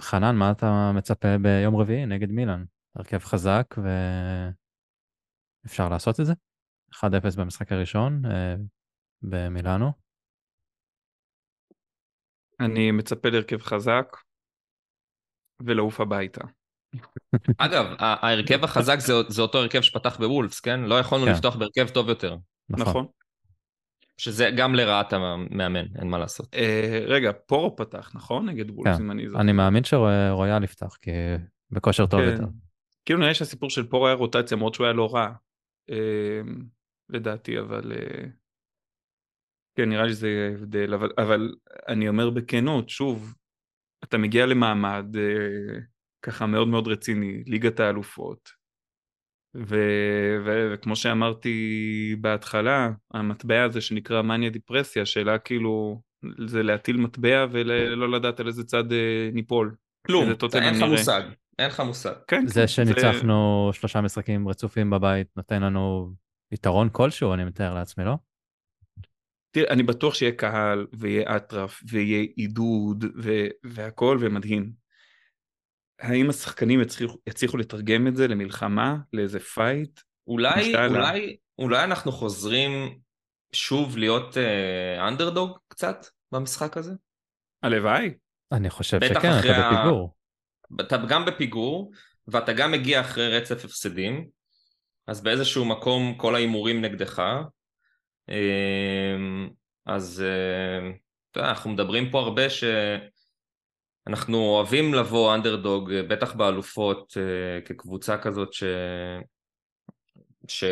חנן, מה אתה מצפה ביום רביעי נגד מילאן? הרכב חזק ואפשר לעשות את זה? 1-0 במשחק הראשון אה, במילאנו. אני מצפה להרכב חזק ולעוף הביתה. אגב, ההרכב החזק זה, זה אותו הרכב שפתח בוולפס, כן? לא יכולנו כן. לפתוח בהרכב טוב יותר. נכון. נכון. שזה גם לרעת המאמן, אין מה לעשות. אה, רגע, פורו פתח, נכון? נגד וולפס, כן. אם אני זוכר. אני מאמין שרויאל יפתח, כי בכושר טוב כן. יותר. כאילו נראה שהסיפור של פורו היה רוטציה, למרות שהוא היה לא רע. אה, לדעתי, אבל... אה, כן, נראה לי שזה הבדל, אבל, אבל אני אומר בכנות, שוב, אתה מגיע למעמד אה, ככה מאוד מאוד רציני, ליגת האלופות, ו, ו, וכמו שאמרתי בהתחלה, המטבע הזה שנקרא מניה דיפרסיה, שאלה כאילו, זה להטיל מטבע ולא לדעת על איזה צד אה, ניפול. כלום, אין לך מושג, אין לך מושג. כן, זה כן, שניצחנו זה... שלושה משחקים רצופים בבית נותן לנו יתרון כלשהו, אני מתאר לעצמי, לא? תראה, אני בטוח שיהיה קהל, ויהיה אטרף, ויהיה עידוד, ו- והכל, ומדהים. האם השחקנים יצליחו, יצליחו לתרגם את זה למלחמה, לאיזה fight? אולי, אולי, אולי אנחנו חוזרים שוב להיות אנדרדוג uh, קצת במשחק הזה? הלוואי. אני חושב שכן, אתה בפיגור. אתה גם בפיגור, ואתה גם מגיע אחרי רצף הפסדים, אז באיזשהו מקום כל ההימורים נגדך. אמ, אז אה, אתה יודע, אנחנו מדברים פה הרבה שאנחנו אוהבים לבוא אנדרדוג, בטח באלופות, אה, כקבוצה כזאת ש... ש...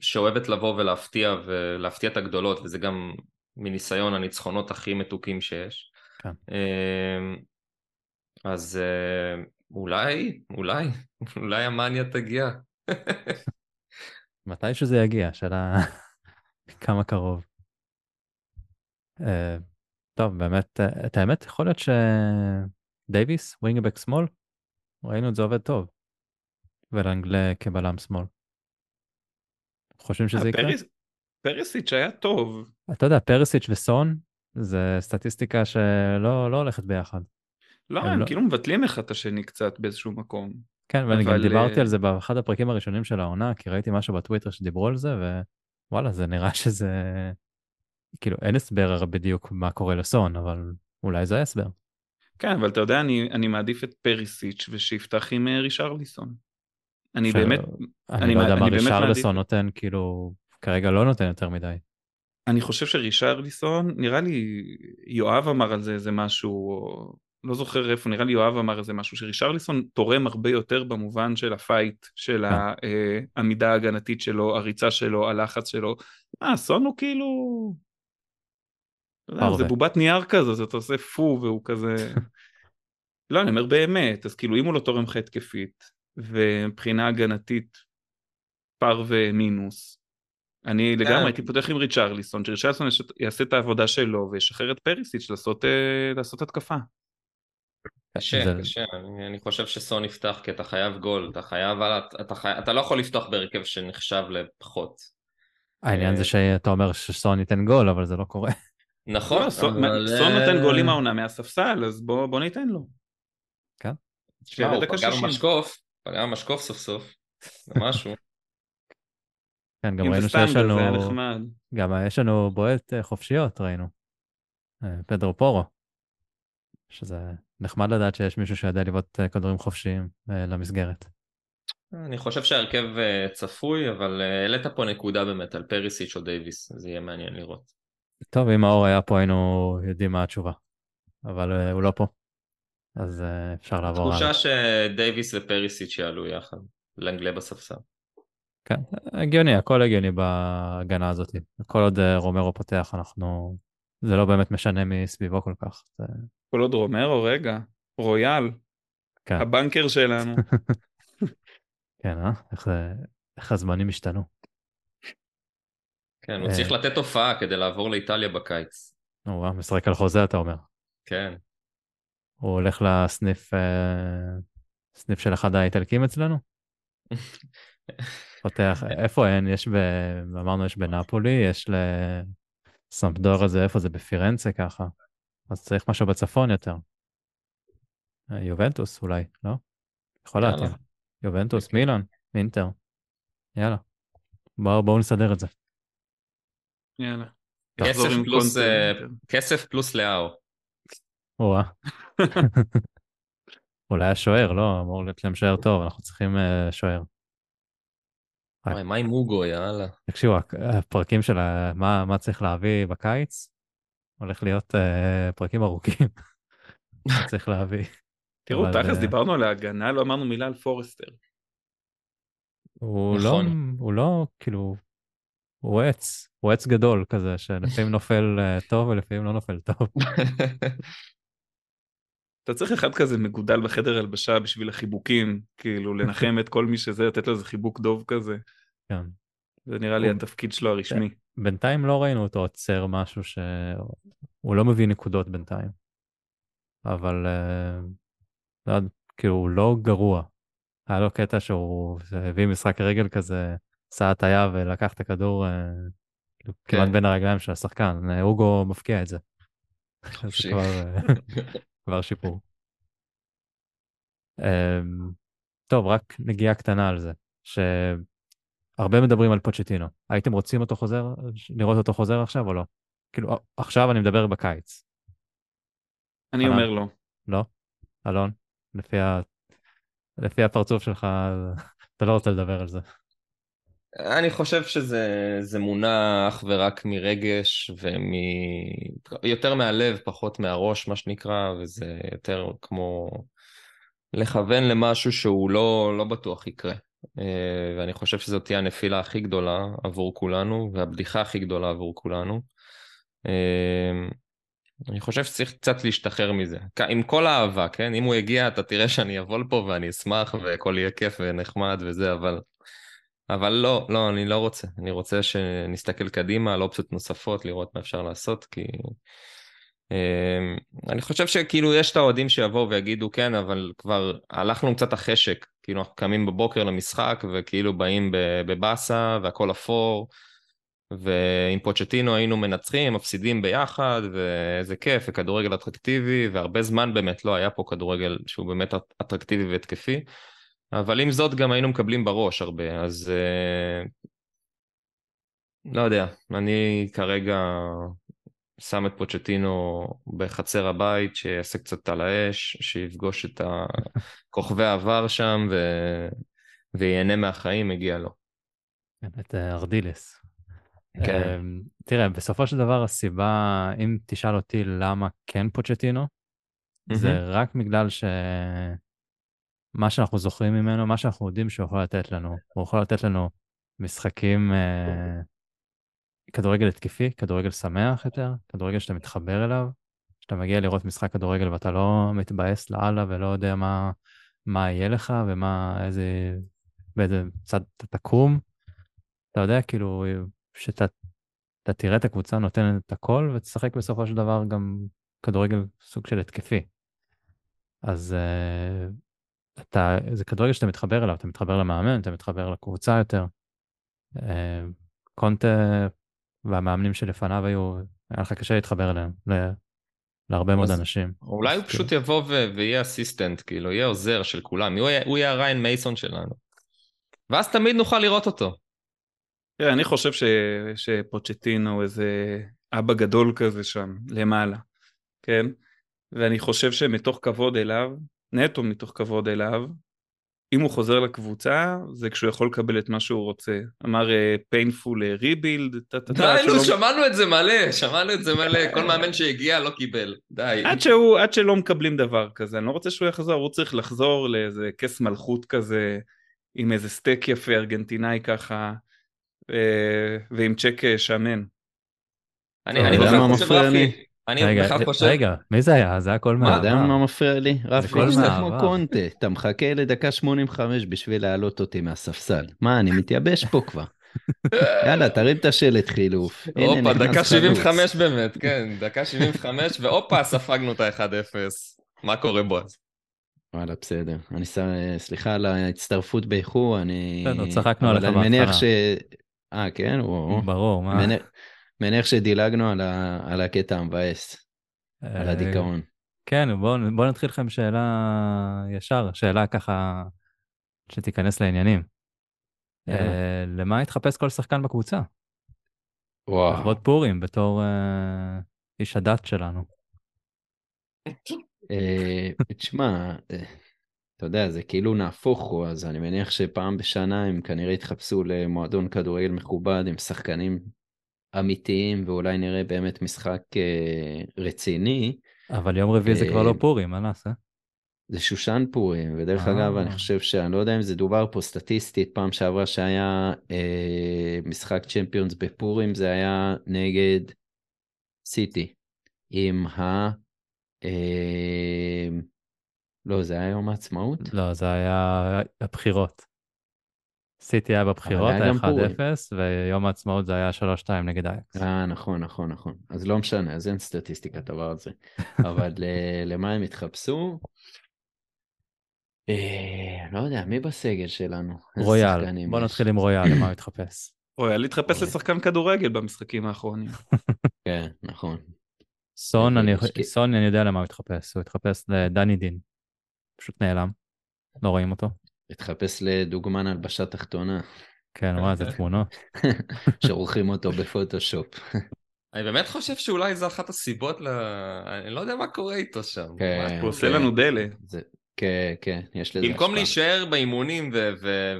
שאוהבת לבוא ולהפתיע ולהפתיע את הגדולות, וזה גם מניסיון הניצחונות הכי מתוקים שיש. כן. אמ, אז אה, אולי, אולי, אולי המאניה תגיע. מתי שזה יגיע, שאלה כמה קרוב. Uh, טוב, באמת, את האמת, יכול להיות שדייוויס, ווינגבק שמאל, ראינו את זה עובד טוב, ולאנגלה כבלם שמאל. חושבים שזה יקרה? פריס, פריסיץ' היה טוב. אתה יודע, פריסיץ' וסון, זה סטטיסטיקה שלא לא הולכת ביחד. לא, הם, הם לא... כאילו מבטלים אחד את השני קצת באיזשהו מקום. כן, ואני אבל... גם דיברתי על זה באחד הפרקים הראשונים של העונה, כי ראיתי משהו בטוויטר שדיברו על זה, ווואלה, זה נראה שזה... כאילו, אין הסבר בדיוק מה קורה לסון, אבל אולי זה ההסבר. כן, אבל אתה יודע, אני, אני מעדיף את פריסיץ' ושיפתח עם אה, רישרליסון. אני ש... באמת... אני, אני לא יודע מה רישרליסון נותן, כאילו, כרגע לא נותן יותר מדי. אני חושב שרישרליסון, נראה לי, יואב אמר על זה איזה משהו, לא זוכר איפה, נראה לי יואב אמר איזה משהו, שרישרליסון תורם הרבה יותר במובן של ה fight, של אה. העמידה ההגנתית שלו, הריצה שלו, הלחץ שלו. אה, סון הוא כאילו... זה בובת נייר כזה, אתה עושה פו והוא כזה... לא, אני אומר באמת, אז כאילו אם הוא לא תורם לך התקפית, ומבחינה הגנתית פר ומינוס, אני לגמרי כן. הייתי פותח עם ריצ'רליסון, שריצ'רליסון יעשה את העבודה שלו וישחרר את פריסיץ' לעשות, אה, לעשות התקפה. קשה, זה... קשה, אני, אני חושב שסון יפתח כי אתה חייב גול, אתה חייב, אתה, אתה, חי... אתה לא יכול לפתוח בהרכב שנחשב לפחות. העניין זה אה, שאתה אומר שסון ייתן גול, אבל זה לא קורה. נכון, לא, סון, אבל... סון נותן גולים העונה מהספסל, אז בוא, בוא ניתן לו. כן. הוא פגע במשקוף, פגע במשקוף סוף סוף, זה משהו. כן, גם ראינו שיש לנו, גם יש לנו בועט אה, חופשיות, ראינו. אה, פדרו פורו. שזה נחמד לדעת שיש מישהו שיודע לבעוט אה, כדורים חופשיים אה, למסגרת. אני חושב שההרכב אה, צפוי, אבל העלית פה נקודה באמת על פריסיץ' או דייוויס, זה יהיה מעניין לראות. טוב, אם האור היה פה היינו יודעים מה התשובה, אבל הוא לא פה. אז אה, אפשר לעבור תחושה הלאה. שדייוויס ופריסיץ' יעלו יחד, לנגלה בספסל. כן, הגיוני, הכל הגיוני בהגנה הזאת. כל עוד אה, רומרו פותח, אנחנו... זה לא באמת משנה מסביבו כל כך. זה... כל עוד רומרו, רגע, רויאל, כן. הבנקר שלנו. כן, אה? איך. איך הזמנים השתנו. כן, הוא אה. צריך לתת הופעה כדי לעבור לאיטליה בקיץ. וואו, משחק על חוזה, אתה אומר. כן. הוא הולך לסניף אה, סניף של אחד האיטלקים אצלנו? פותח, איפה אין? יש ב... אמרנו יש בנפולי, יש לסמפדור הזה, איפה זה? בפירנצה ככה. אז צריך משהו בצפון יותר. אה, יובנטוס אולי, לא? יכול. להתאים. יובנטוס, מילאן, אינטר. יאללה. בואו בואו נסדר את זה. יאללה. כסף תחזור עם פלוס. אה, כסף פלוס לאהו. או-אה. אולי השוער, לא? אמור להיות להם שוער טוב, אנחנו צריכים אה, שוער. מה עם אוגו, יאללה. תקשיבו, הפ- הפרקים של מה, צריך להביא בקיץ, הולך להיות uh, פרקים ארוכים. מה צריך להביא. תראו, תכלס אה, דיברנו על ההגנה, לא אמרנו מילה על פורסטר. הוא לא, נכון. הוא לא, כאילו, הוא עץ, הוא עץ גדול כזה, שלפעמים נופל אה, טוב ולפעמים לא נופל טוב. אתה צריך אחד כזה מגודל בחדר הלבשה בשביל החיבוקים, כאילו לנחם את כל מי שזה, לתת לו איזה חיבוק דוב כזה. כן. זה נראה לי התפקיד שלו הרשמי. בינתיים לא ראינו אותו עוצר משהו ש... הוא לא מביא נקודות בינתיים. אבל, אה, לא כאילו, הוא לא גרוע. היה לו קטע שהוא הביא משחק רגל כזה, עשה הטיה ולקח את הכדור אה, כאילו, כן. כמעט בין הרגליים של השחקן. אה, אוגו מפקיע את זה. חופשי. כבר, אה, כבר שיפור. אמ, טוב, רק נגיעה קטנה על זה, שהרבה מדברים על פוצ'טינו. הייתם רוצים אותו חוזר, לראות אותו חוזר עכשיו או לא? כאילו, עכשיו אני מדבר בקיץ, אני חנן. אומר לא. לא? אלון, לפי, ה... לפי הפרצוף שלך, אתה לא רוצה לדבר על זה. אני חושב שזה זה מונע אך ורק מרגש ומ... יותר מהלב, פחות מהראש, מה שנקרא, וזה יותר כמו לכוון למשהו שהוא לא, לא בטוח יקרה. אה, ואני חושב שזאת תהיה הנפילה הכי גדולה עבור כולנו, והבדיחה הכי גדולה עבור כולנו. אה, אני חושב שצריך קצת להשתחרר מזה. עם כל האהבה, כן? אם הוא יגיע, אתה תראה שאני אבוא לפה ואני אשמח והכל יהיה כיף ונחמד וזה, אבל... אבל לא, לא, אני לא רוצה. אני רוצה שנסתכל קדימה על אופציות נוספות, לראות מה אפשר לעשות, כי... אה, אני חושב שכאילו יש את האוהדים שיבואו ויגידו כן, אבל כבר הלכנו קצת החשק. כאילו אנחנו קמים בבוקר למשחק וכאילו באים בבאסה והכל אפור, ועם פוצ'טינו היינו מנצחים, מפסידים ביחד, ואיזה כיף, וכדורגל אטרקטיבי, והרבה זמן באמת לא היה פה כדורגל שהוא באמת אטרקטיבי והתקפי. אבל עם זאת גם היינו מקבלים בראש הרבה, אז אה, לא יודע, אני כרגע שם את פוצ'טינו בחצר הבית, שיעשה קצת על האש, שיפגוש את כוכבי העבר שם ו... וייהנה מהחיים, מגיע לו. את אה, ארדילס. כן. אמ, תראה, בסופו של דבר הסיבה, אם תשאל אותי למה כן פוצ'טינו, זה. רק בגלל ש... מה שאנחנו זוכרים ממנו, מה שאנחנו יודעים שהוא יכול לתת לנו. הוא יכול לתת לנו משחקים, אה, כדורגל התקפי, כדורגל שמח יותר, כדורגל שאתה מתחבר אליו, שאתה מגיע לראות משחק כדורגל ואתה לא מתבאס לאללה ולא יודע מה, מה יהיה לך ומה, איזה, באיזה צד אתה תקום. אתה יודע, כאילו, שאתה אתה תראה את הקבוצה נותנת את הכל ותשחק בסופו של דבר גם כדורגל סוג של התקפי. אז uh, אתה, זה כדורגל שאתה מתחבר אליו, אתה מתחבר למאמן, אתה מתחבר לקבוצה יותר. Uh, קונטה והמאמנים שלפניו היו, היה לך קשה להתחבר אליהם, ל- להרבה מאוד אנשים. אולי הוא פשוט יבוא ו... ויהיה אסיסטנט, כאילו, יהיה עוזר של כולם, הוא יהיה, הוא יהיה הריין מייסון שלנו. ואז תמיד נוכל לראות אותו. תראה, אני חושב ש... שפוצ'טינו הוא איזה אבא גדול כזה שם, למעלה, כן? ואני חושב שמתוך כבוד אליו, נטו מתוך כבוד אליו, אם הוא חוזר לקבוצה, זה כשהוא יכול לקבל את מה שהוא רוצה. אמר uh, painful rebuild, טה-טה-טה. די, נו, שמענו את זה מלא, שמענו את זה מלא, כל מאמן שהגיע לא קיבל, די. עד שהוא, עד שלא מקבלים דבר כזה, אני לא רוצה שהוא יחזור, הוא צריך לחזור לאיזה כס מלכות כזה, עם איזה סטייק יפה ארגנטינאי ככה, ו- ועם צ'ק אה, שמן. אני אני בכלל חושב? רפי, אני רגע, בכלל חושב, רגע, מי זה היה? זה היה כל אתה יודע מהעבר. מה מפריע לי? רפי, מעבר. כמו קונטה, אתה מחכה לדקה 85 בשביל להעלות אותי מהספסל. מה, אני מתייבש פה כבר. יאללה, תרים את השלט חילוף. הופה, דקה חלוץ. 75 באמת, כן, דקה 75, והופה, ספגנו את ה-1-0. מה קורה בועז? וואלה, בסדר. אני ס... סליחה על ההצטרפות באיחור, אני... בסדר, צחקנו אבל עליך אני מניח בהתחלה. ש... אה, כן? ברור, מה? מניח- שדילגנו על ה- על הקטע המבאס, על אה, הדיכאון. כן, בואו בוא נתחיל לכם שאלה ישר, שאלה ככה שתיכנס לעניינים. יאללה. אה, למה התחפש כל שחקן בקבוצה? וואו. לכבוד פורים, בתור אה, איש הדת שלנו. אה, תשמע, אה, אתה יודע, זה כאילו נהפוך הוא, אז אני מניח שפעם בשנה הם כנראה יתחפשו למועדון כדורגל מכובד עם שחקנים אמיתיים, ואולי נראה באמת משחק אה, רציני. אבל יום רביעי זה כבר אה, לא פורים, מה נעשה? זה שושן פורים, ודרך אה. אגב, אני חושב שאני לא יודע אם זה דובר פה סטטיסטית, פעם שעברה שהיה אה, משחק צ'מפיונס בפורים, זה היה נגד סיטי, עם ה... אה, לא, זה היה יום העצמאות? לא, זה היה הבחירות. סיטי היה בבחירות, היה היה גם פורים. 1-0, ויום העצמאות זה היה 3-2 נגד אייקס. אה, נכון, נכון, נכון. אז לא משנה, אז אין סטטיסטיקה דבר על זה. אבל ל- למה הם התחפשו? אה, לא יודע, מי בסגל שלנו? רויאל, בוא? נתחיל עם רויאל, למה הוא התחפש? להתחפש אוי. לשחקן כדורגל במשחקים האחרונים. כן, נכון. סון, אני יודע למה הוא התחפש, הוא התחפש לדני דין. פשוט נעלם, לא רואים אותו. התחפש לדוגמן הלבשה תחתונה, כן, וואי, זה תמונות. שעורכים אותו בפוטושופ. אני באמת חושב שאולי זו אחת הסיבות ל... אני לא יודע מה קורה איתו שם. כן. מה- הוא עושה כן. לנו דלה. זה, כן, כן, יש לזה במקום השפעה. להישאר באימונים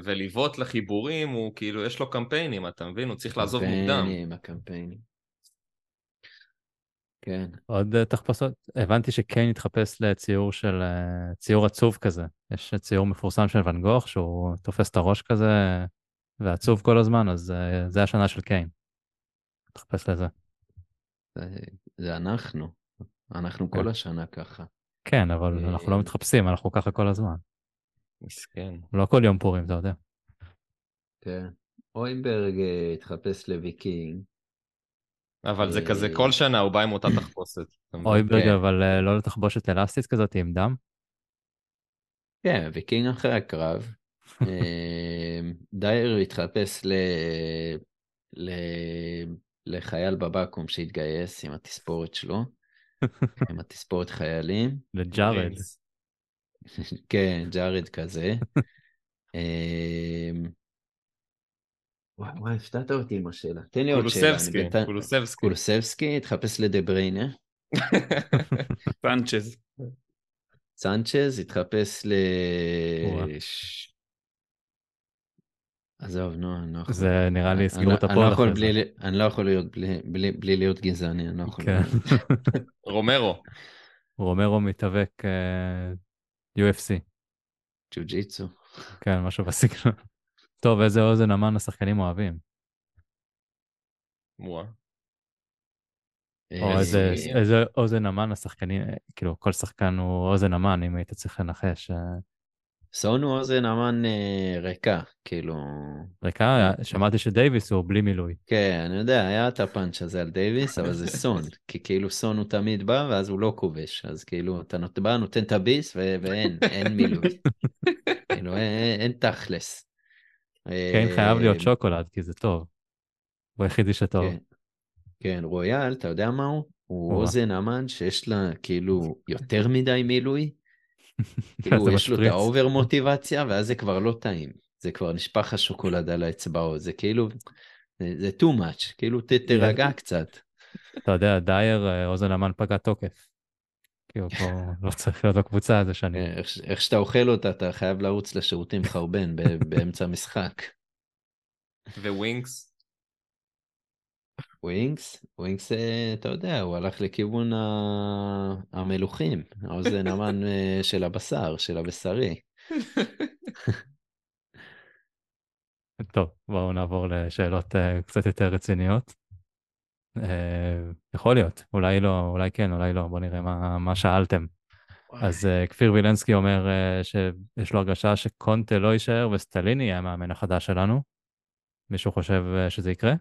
ולבעוט לחיבורים, הוא כאילו, יש לו קמפיינים, אתה מבין? הוא צריך לעזוב מוקדם. הקמפיינים, הקמפיינים. כן, עוד אה, תחפושות, הבנתי שקיין התחפש לציור של, אה, ציור עצוב כזה. יש ציור מפורסם של ואן גוך, שהוא תופס את הראש כזה ועצוב כל הזמן, אז אה, זה השנה של קיין. התחפש לזה. זה, זה אנחנו. אנחנו כל כן. השנה ככה. כן, אבל אנחנו לא מתחפשים, אנחנו ככה כל הזמן. מסכן. לא כל יום פורים, אתה יודע. כן. אוימברג אה, התחפש לוויקינג. אבל זה אה, כזה, כל שנה הוא בא עם אותה תחפושת. מבין? אויברג, כן. אבל אה, לא לתחבושת אלסטית כזאת עם דם. כן, ויקינג אחרי הקרב. אה, דייר התחפש ל... ל... לחייל בבקו"ם שהתגייס עם התספורת שלו, עם התספורת חיילים. לג'ארד. כן, ג'ארד כזה. וואי, וואי, הפתעת אותי עם השאלה. תן לי עוד שאלה. קולוסבסקי, קולוסבסקי. קולוסבסקי התחפש לדה בריינה. פאנצ'ז. סנצ'ז התחפש ל... עזוב, נו, אני לא יכול. זה נראה לי אני סגרו לא- את אני הפועל לא אחרי זה. אני לא יכול להיות בלי- להיות גזעני, אני לא יכול. כן. רומרו. רומרו מתאבק אה, UFC. ג'ו-ג'יצו. כן, משהו בסגנון. טוב, איזה אוזן המן השחקנים אוהבים. וואה. או אה, איזה, איזה אוזן המן השחקנים, אה, כאילו כל שחקן הוא אוזן המן, אם היית צריך לנחש. אה, סון הוא אוזן אמן אה, ריקה, כאילו... ריקה, שמעתי שדייוויס הוא בלי מילוי. כן, אני יודע, היה את הפאנץ' הזה על דייוויס, אבל זה סון, כי כאילו סון הוא תמיד בא, ואז הוא לא כובש, אז כאילו, אתה נות- בא, נותן את הביס, ו- ואין, אין מילוי. כאילו, אין, אין תכלס. כן, חייב להיות אה, שוקולד, כי זה טוב. הוא היחידי שטוב. כן. כן, רויאל, אתה יודע מה הוא? הוא. אוזן המן שיש לה כאילו יותר מדי מילוי. כאילו יש לו את. ה over מוטיבציה, ואז זה כבר לא טעים. זה כבר נשפך השוקולד על האצבעות, זה כאילו, זה, too much, כאילו תירגע קצת. אתה יודע, דייר, אה, אוזן המן פג תוקף. כי הוא פה לא צריך להיות בקבוצה איזה שנים. אה, איך, איך שאתה אוכל אותה, אתה חייב לרוץ לשירותים חרבן ב- באמצע המשחק. ווינקס? ווינקס, ווינקס, אה, אתה יודע, הוא הלך לכיוון ה- המלוחים, האוזן המן אה, של הבשר, של הבשרי. טוב, בואו נעבור לשאלות קצת יותר רציניות. אה, יכול להיות, אולי לא, אולי כן, אולי לא, בואו נראה מה, מה שאלתם. אז אה, כפיר וילנסקי אומר אה, שיש לו הרגשה שקונטה לא יישאר וסטליני יהיה המאמן החדש שלנו. מישהו חושב אה, שזה יקרה?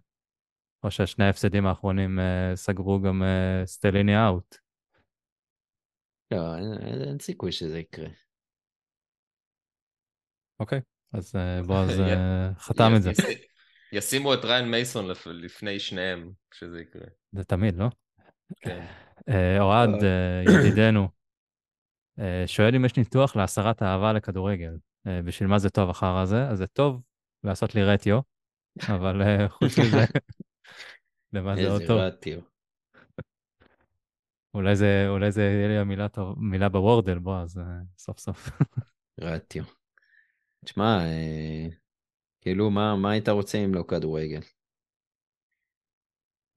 או ששני ההפסדים האחרונים אה, סגרו גם אה, סטליני אאוט? לא, אין, אין, אין סיכוי שזה יקרה. אוקיי, אז אה, בועז אה, חתם את זה. יש- ישימו את ריין מייסון לפ- לפני שניהם כשזה יקרה. זה תמיד, לא? כן. אה, אוהד, אה, ידידנו, אה, שואל אם יש ניתוח להסרת אהבה לכדורגל. בשביל מה זה טוב אחר הזה? אז זה טוב לעשות לי רטיו, אבל חוץ מזה, למה זה עוד איזה טוב? רטיו. אולי זה, אולי זה יהיה לי המילה טוב, מילה בוורדל, בוא, אז סוף סוף. רטיו. תשמע, כאילו, מה, מה היית רוצה אם לא כדורגל?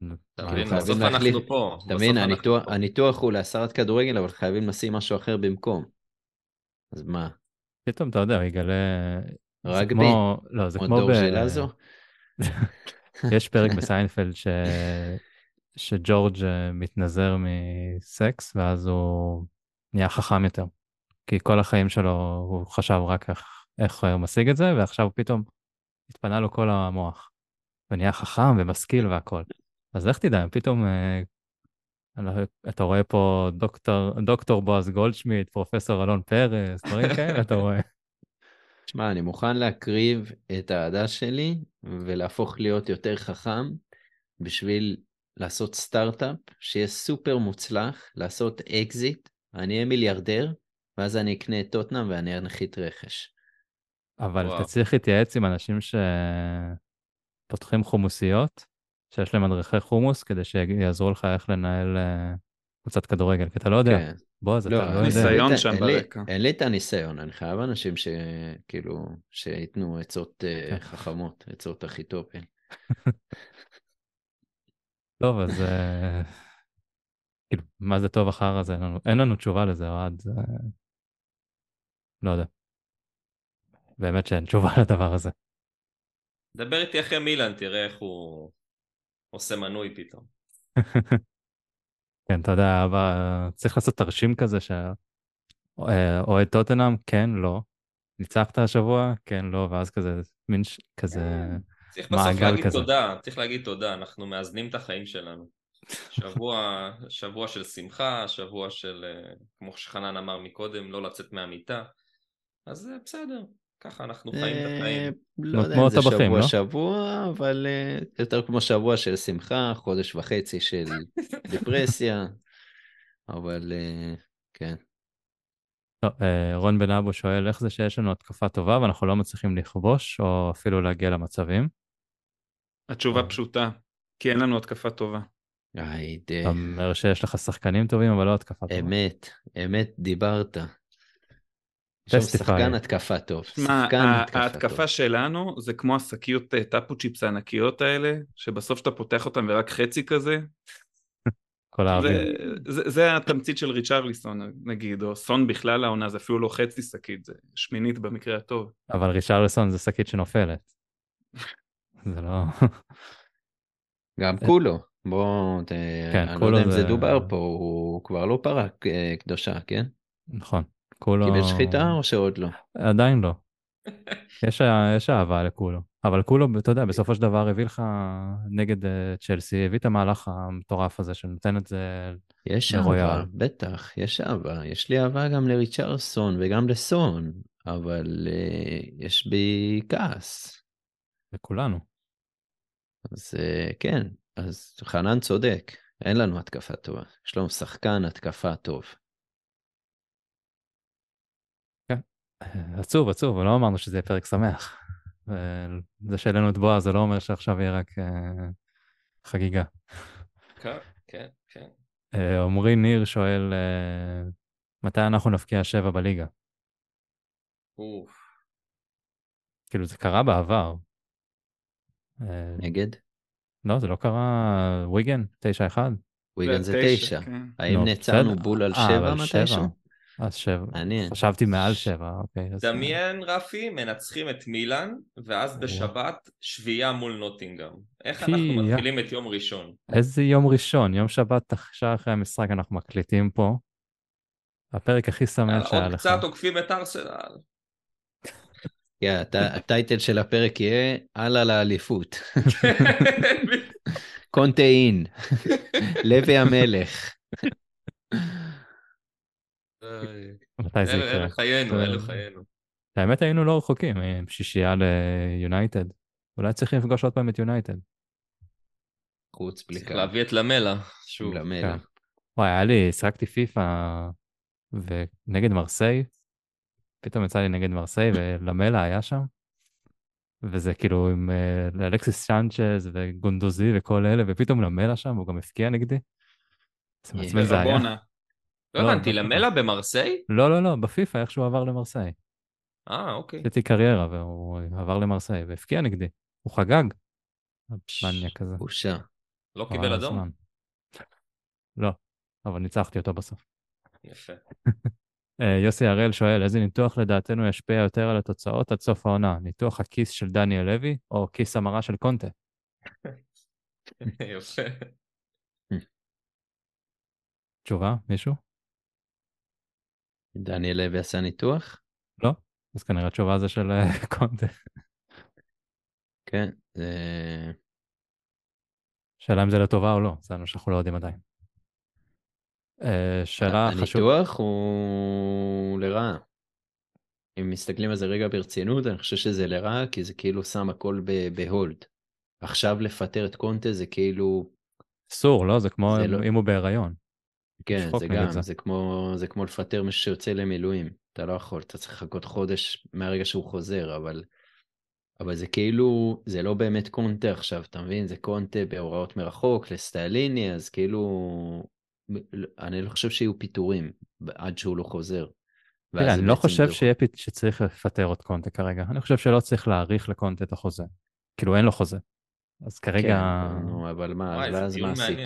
מבין? חייבים בסוף. אנחנו פה. אתה בסוף מבין, אנחנו הניתוח, הוא להסרת כדורגל, אבל חייבים לשים משהו אחר במקום. אז מה, פתאום אתה יודע, יגלה... רגבי? לא, זה כמו ב... יש פרק בסיינפלד ש... שג'ורג' אה, מתנזר מסקס, ואז הוא נהיה חכם יותר. כי כל החיים שלו הוא חשב רק איך, איך הוא משיג את זה, ועכשיו פתאום התפנה לו כל המוח. ונהיה חכם ומשכיל והכל. אז איך תדע, פתאום אה, לא- אתה רואה פה דוקטור, דוקטור בועז גולדשמיט, פרופסור אלון פרס, דברים כאלה אתה רואה. תשמע, אני מוכן להקריב את האהדה שלי ולהפוך להיות יותר חכם בשביל לעשות סטארט-אפ שיהיה סופר מוצלח, לעשות אקזיט, אני אהיה מיליארדר, ואז אני אקנה את טוטנאם ואני אנחית רכש. אבל וואו. אתה צריך להתייעץ עם אנשים שפותחים חומוסיות, שיש להם מדריכי חומוס, כדי שיעזרו לך איך לנהל אה, קבוצת כדורגל, כי אתה לא יודע. כן. בועז, אתה לא יודע. ניסיון לי- שם אין לי- ברקע. אין לי את הניסיון, אני חייב אנשים שכאילו, שייתנו עצות אה, כן. חכמות, עצות אחיתופל. טוב, אז אה, כאילו, מה זה טוב אחר הזה? אין לנו, אין לנו תשובה לזה, אוהד. זה... לא יודע. באמת שאין תשובה לדבר הזה. דבר איתי אחרי מילאן, תראה איך הוא עושה מנוי פתאום. כן, אתה יודע, אבל צריך לעשות תרשים כזה שאוהד טוטנאם, כן, לא. ניצחת השבוע, כן, לא, ואז כזה, מין ש- כזה, צריך בסוף להגיד כזה. תודה, צריך להגיד תודה, אנחנו מאזנים את החיים שלנו. שבוע, שבוע של שמחה, שבוע של, אה, כמו שחנן אמר מקודם, לא לצאת מהמיטה. אז אה, בסדר, ככה אנחנו חיים את אה, החיים. לא יודע אם זה שבוע לא? שבוע, אבל אה, יותר כמו שבוע של שמחה, חודש וחצי של דיפרסיה, אבל אה, כן. טוב, אה, רון בן אבו שואל איך זה שיש לנו התקפה טובה ואנחנו לא מצליחים לכבוש או אפילו להגיע למצבים. התשובה פשוטה, כי אין לנו התקפה טובה. היידה, אתה אומר שיש לך שחקנים טובים אבל לא התקפה טובה. אמת, אמת דיברת. עכשיו Testify. שחקן התקפה טוב, שחקן התקפה טוב. ההתקפה שלנו זה כמו השקיות אה, טאפו צ'יפס הענקיות האלה, שבסוף אתה פותח אותן ורק חצי כזה. כל האוויר. זה, התמצית של ריצ'רליסון נגיד, או סון בכלל העונה, זה אפילו לא חצי שקית, זה שמינית במקרה הטוב. אבל ריצ'רלסון זה שקית שנופלת. זה לא... גם כולו, בוא, ת- כן, אני לא יודע אם זה זה- דובר פה, הוא כבר לא פרק אה, קדושה, כן? נכון. כולו... קיבל שחיטה או שעוד לא? עדיין לא. יש, יש אהבה לכולו. אבל כולו, אתה יודע, בסופו של דבר הביא לך נגד אה, צ'לסי, הביא את המהלך המטורף הזה שנותן את זה... יש לרויאל. אהבה, בטח, יש אהבה. יש לי אהבה גם לריצ'רסון וגם לסון, אבל אה, יש בי כעס. לכולנו. אז אה, כן, אז חנן צודק, אין לנו התקפה טובה. יש לנו שחקן התקפה טוב. עצוב, עצוב, לא אמרנו שזה יהיה פרק שמח. זה שהעלינו את בועז, זה לא אומר שעכשיו יהיה רק אה, חגיגה. כן, כן, כן. אה, עמרי ניר שואל, אה, מתי אנחנו נבקיע שבע בליגה? אוף. כאילו, זה קרה בעבר. נגד? לא, זה לא קרה ויגן, 9-1? וויגן זה תשע. כן. האם נו, נעצרנו. בול על שבע. מתישהו? אז שבע. מעניין. חשבתי מעל שבע, אוקיי. אז- דמיין, רפי, מנצחים את מילאן, ואז וואו. בשבת שביעייה מול נוטינגאם. איך אנחנו. מתחילים את יום ראשון? איזה יום ראשון, יום שבת, שעה אחרי המשחק אנחנו מקליטים פה. הפרק הכי שמח שהיה עוד לך. קצת עוקפים את ארסנל. כן, הט- הטייטל של הפרק יהיה הלאה לאליפות. קונטה אין. לוי המלך. מתי זה אלה יקרה? אלה חיינו, אה, אלה חיינו. האמת היינו לא רחוקים, עם שישייה ליונייטד. אולי צריך לפגוש עוד פעם את יונייטד. חוץ בלי צריך. להביא את למלה, שוב. למלך. כן. וואי, היה לי, שיחקתי פיפא ונגד מרסיי, פתאום יצא לי נגד מרסיי ולמלה היה שם. וזה כאילו עם אה, אלכסיס סנצ'ז וגונדוזי וכל אלה, ופתאום למלה שם, הוא גם הפקיע נגדי. זה. מעצבן זה היה. לא לא, הבנתי. למלה במרסיי? לא, לא, לא, בפיפא, איך שהוא עבר למרסיי. אה, אוקיי. עשיתי קריירה והוא עבר למרסיי והפקיע נגדי. הוא חגג. מניאק כזה. בושה. לא קיבל אדום? לא, אבל ניצחתי אותו בסוף. יפה. אה, יוסי הראל שואל, איזה ניתוח לדעתנו ישפיע יותר על התוצאות עד סוף העונה? ניתוח הכיס של דניאל לוי או כיס המרה של קונטה? יפה. תשובה, מישהו? דניאל לוי עשה ניתוח? לא? אז כנראה התשובה זה של אה, קונטה. כן. זה- שאלה אם זה לטובה או לא, זה מה שאנחנו לא יודעים עדיין. אה, שאלה חשובה. הניתוח הוא לרעה. אם מסתכלים על זה רגע ברצינות, אני חושב שזה לרעה, כי זה כאילו שם הכל בהולד. עכשיו לפטר את קונטה זה כאילו, אסור, לא? זה כמו זה אם- לא- אם הוא בהיריון. כן, זה גם, זה. זה כמו, זה כמו לפטר מישהו שיוצא למילואים. אתה לא יכול, אתה צריך לחכות חודש מהרגע שהוא חוזר, אבל, אבל זה כאילו, זה לא באמת קונטה עכשיו, אתה מבין? זה קונטה בהוראות מרחוק, לסטייליני, אז כאילו, אני לא חושב שיהיו פיטורים עד שהוא לא חוזר. תראה, אני לא חושב. שיהיה פת- שצריך לפטר את קונטה כרגע. אני חושב שלא צריך להאריך לקונטה את החוזה. כאילו, אין לו חוזה. אז כרגע, כן, אבל מה, ואז מה עשית?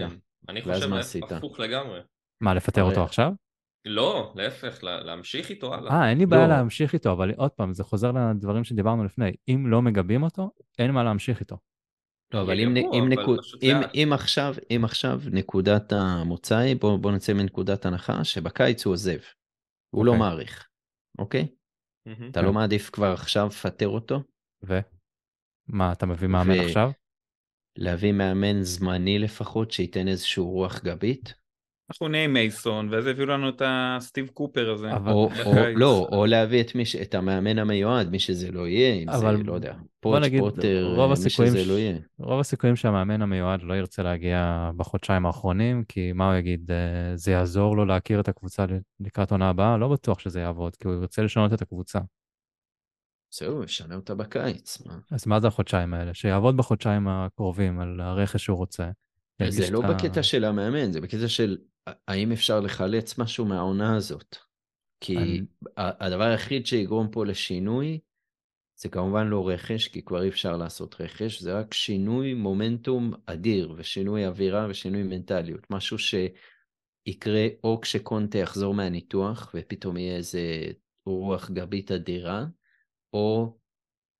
אני חושב מה להפך, עשית? הפוך לגמרי. מה, לפטר הרי- אותו עכשיו? לא, להפך, לה- להמשיך איתו הלאה. אה, אין לי בעיה לא. להמשיך איתו, אבל עוד פעם, זה חוזר לדברים שדיברנו לפני. אם לא מגבים אותו, אין מה להמשיך איתו. לא, אבל יהיה אם, גרוע, אם, אבל נקוד, אם. אם, עכשיו, אם עכשיו נקודת המוצא היא, בוא, בוא נצא מנקודת הנחה שבקיץ הוא עוזב. הוא לא אוקיי. מעריך, אוקיי? מהמם. אתה כן. לא מעדיף כבר עכשיו לפטר אותו? ו? מה, אתה מביא מאמן ו- עכשיו? להביא מאמן זמני לפחות, שייתן איזשהו רוח גבית? אנחנו נהיה עם מייסון, ואז הביאו לנו את הסטיב קופר הזה. אבל- או, או. לא, או להביא את, מי, ש- את המאמן המיועד, מי שזה לא יהיה, אם אבל זה, לא יודע, בוא פוט, נגיד, פוטר, רוב מי הסיכויים שזה ש- לא יהיה. רוב הסיכויים שהמאמן המיועד לא ירצה להגיע בחודשיים האחרונים, כי מה הוא יגיד, אה, זה יעזור לו להכיר את הקבוצה לקראת עונה הבאה? לא בטוח שזה יעבוד, כי הוא ירצה לשנות את הקבוצה. זהו, ישנה אותה בקיץ. מה? אז מה זה החודשיים האלה? שיעבוד בחודשיים הקרובים על הרכש שהוא רוצה. זה לא את ה- בקטע של המאמן, זה בקטע של האם אפשר לחלץ משהו מהעונה הזאת. כי אני- הדבר היחיד שיגרום פה לשינוי, זה כמובן לא רכש, כי כבר אי אפשר לעשות רכש, זה רק שינוי מומנטום אדיר, ושינוי אווירה ושינוי מנטליות. משהו שיקרה או כשקונטה יחזור מהניתוח, ופתאום יהיה איזה רוח גבית אדירה, או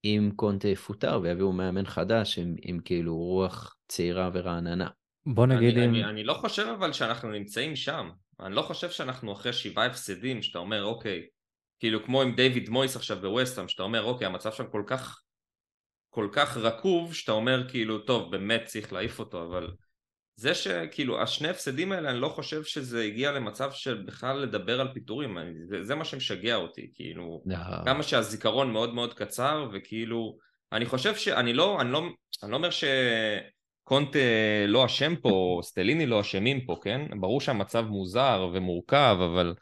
אם קונטה יפוטר ויביאו מאמן חדש עם, עם כאילו רוח צעירה ורעננה. בוא נגיד אני, אם... אני, אני לא חושב אבל שאנחנו נמצאים שם. אני לא חושב שאנחנו אחרי שבעה הפסדים, שאתה אומר, אוקיי, כאילו כמו עם דיוויד מויס עכשיו בווסטהאם, שאתה אומר, אוקיי, המצב שם כל כך, כל כך רקוב, שאתה אומר, כאילו, טוב, באמת צריך להעיף אותו, אבל זה שכאילו, השני הפסדים האלה, אני לא חושב שזה הגיע למצב של בכלל לדבר על פיטורים, אני, זה, זה מה שמשגע אותי, כאילו, כמה שהזיכרון מאוד מאוד קצר, וכאילו, אני חושב שאני לא, אני לא, אני לא אומר שקונטה לא אשם פה, סטליני לא אשמים פה, כן? ברור שהמצב מוזר ומורכב, אבל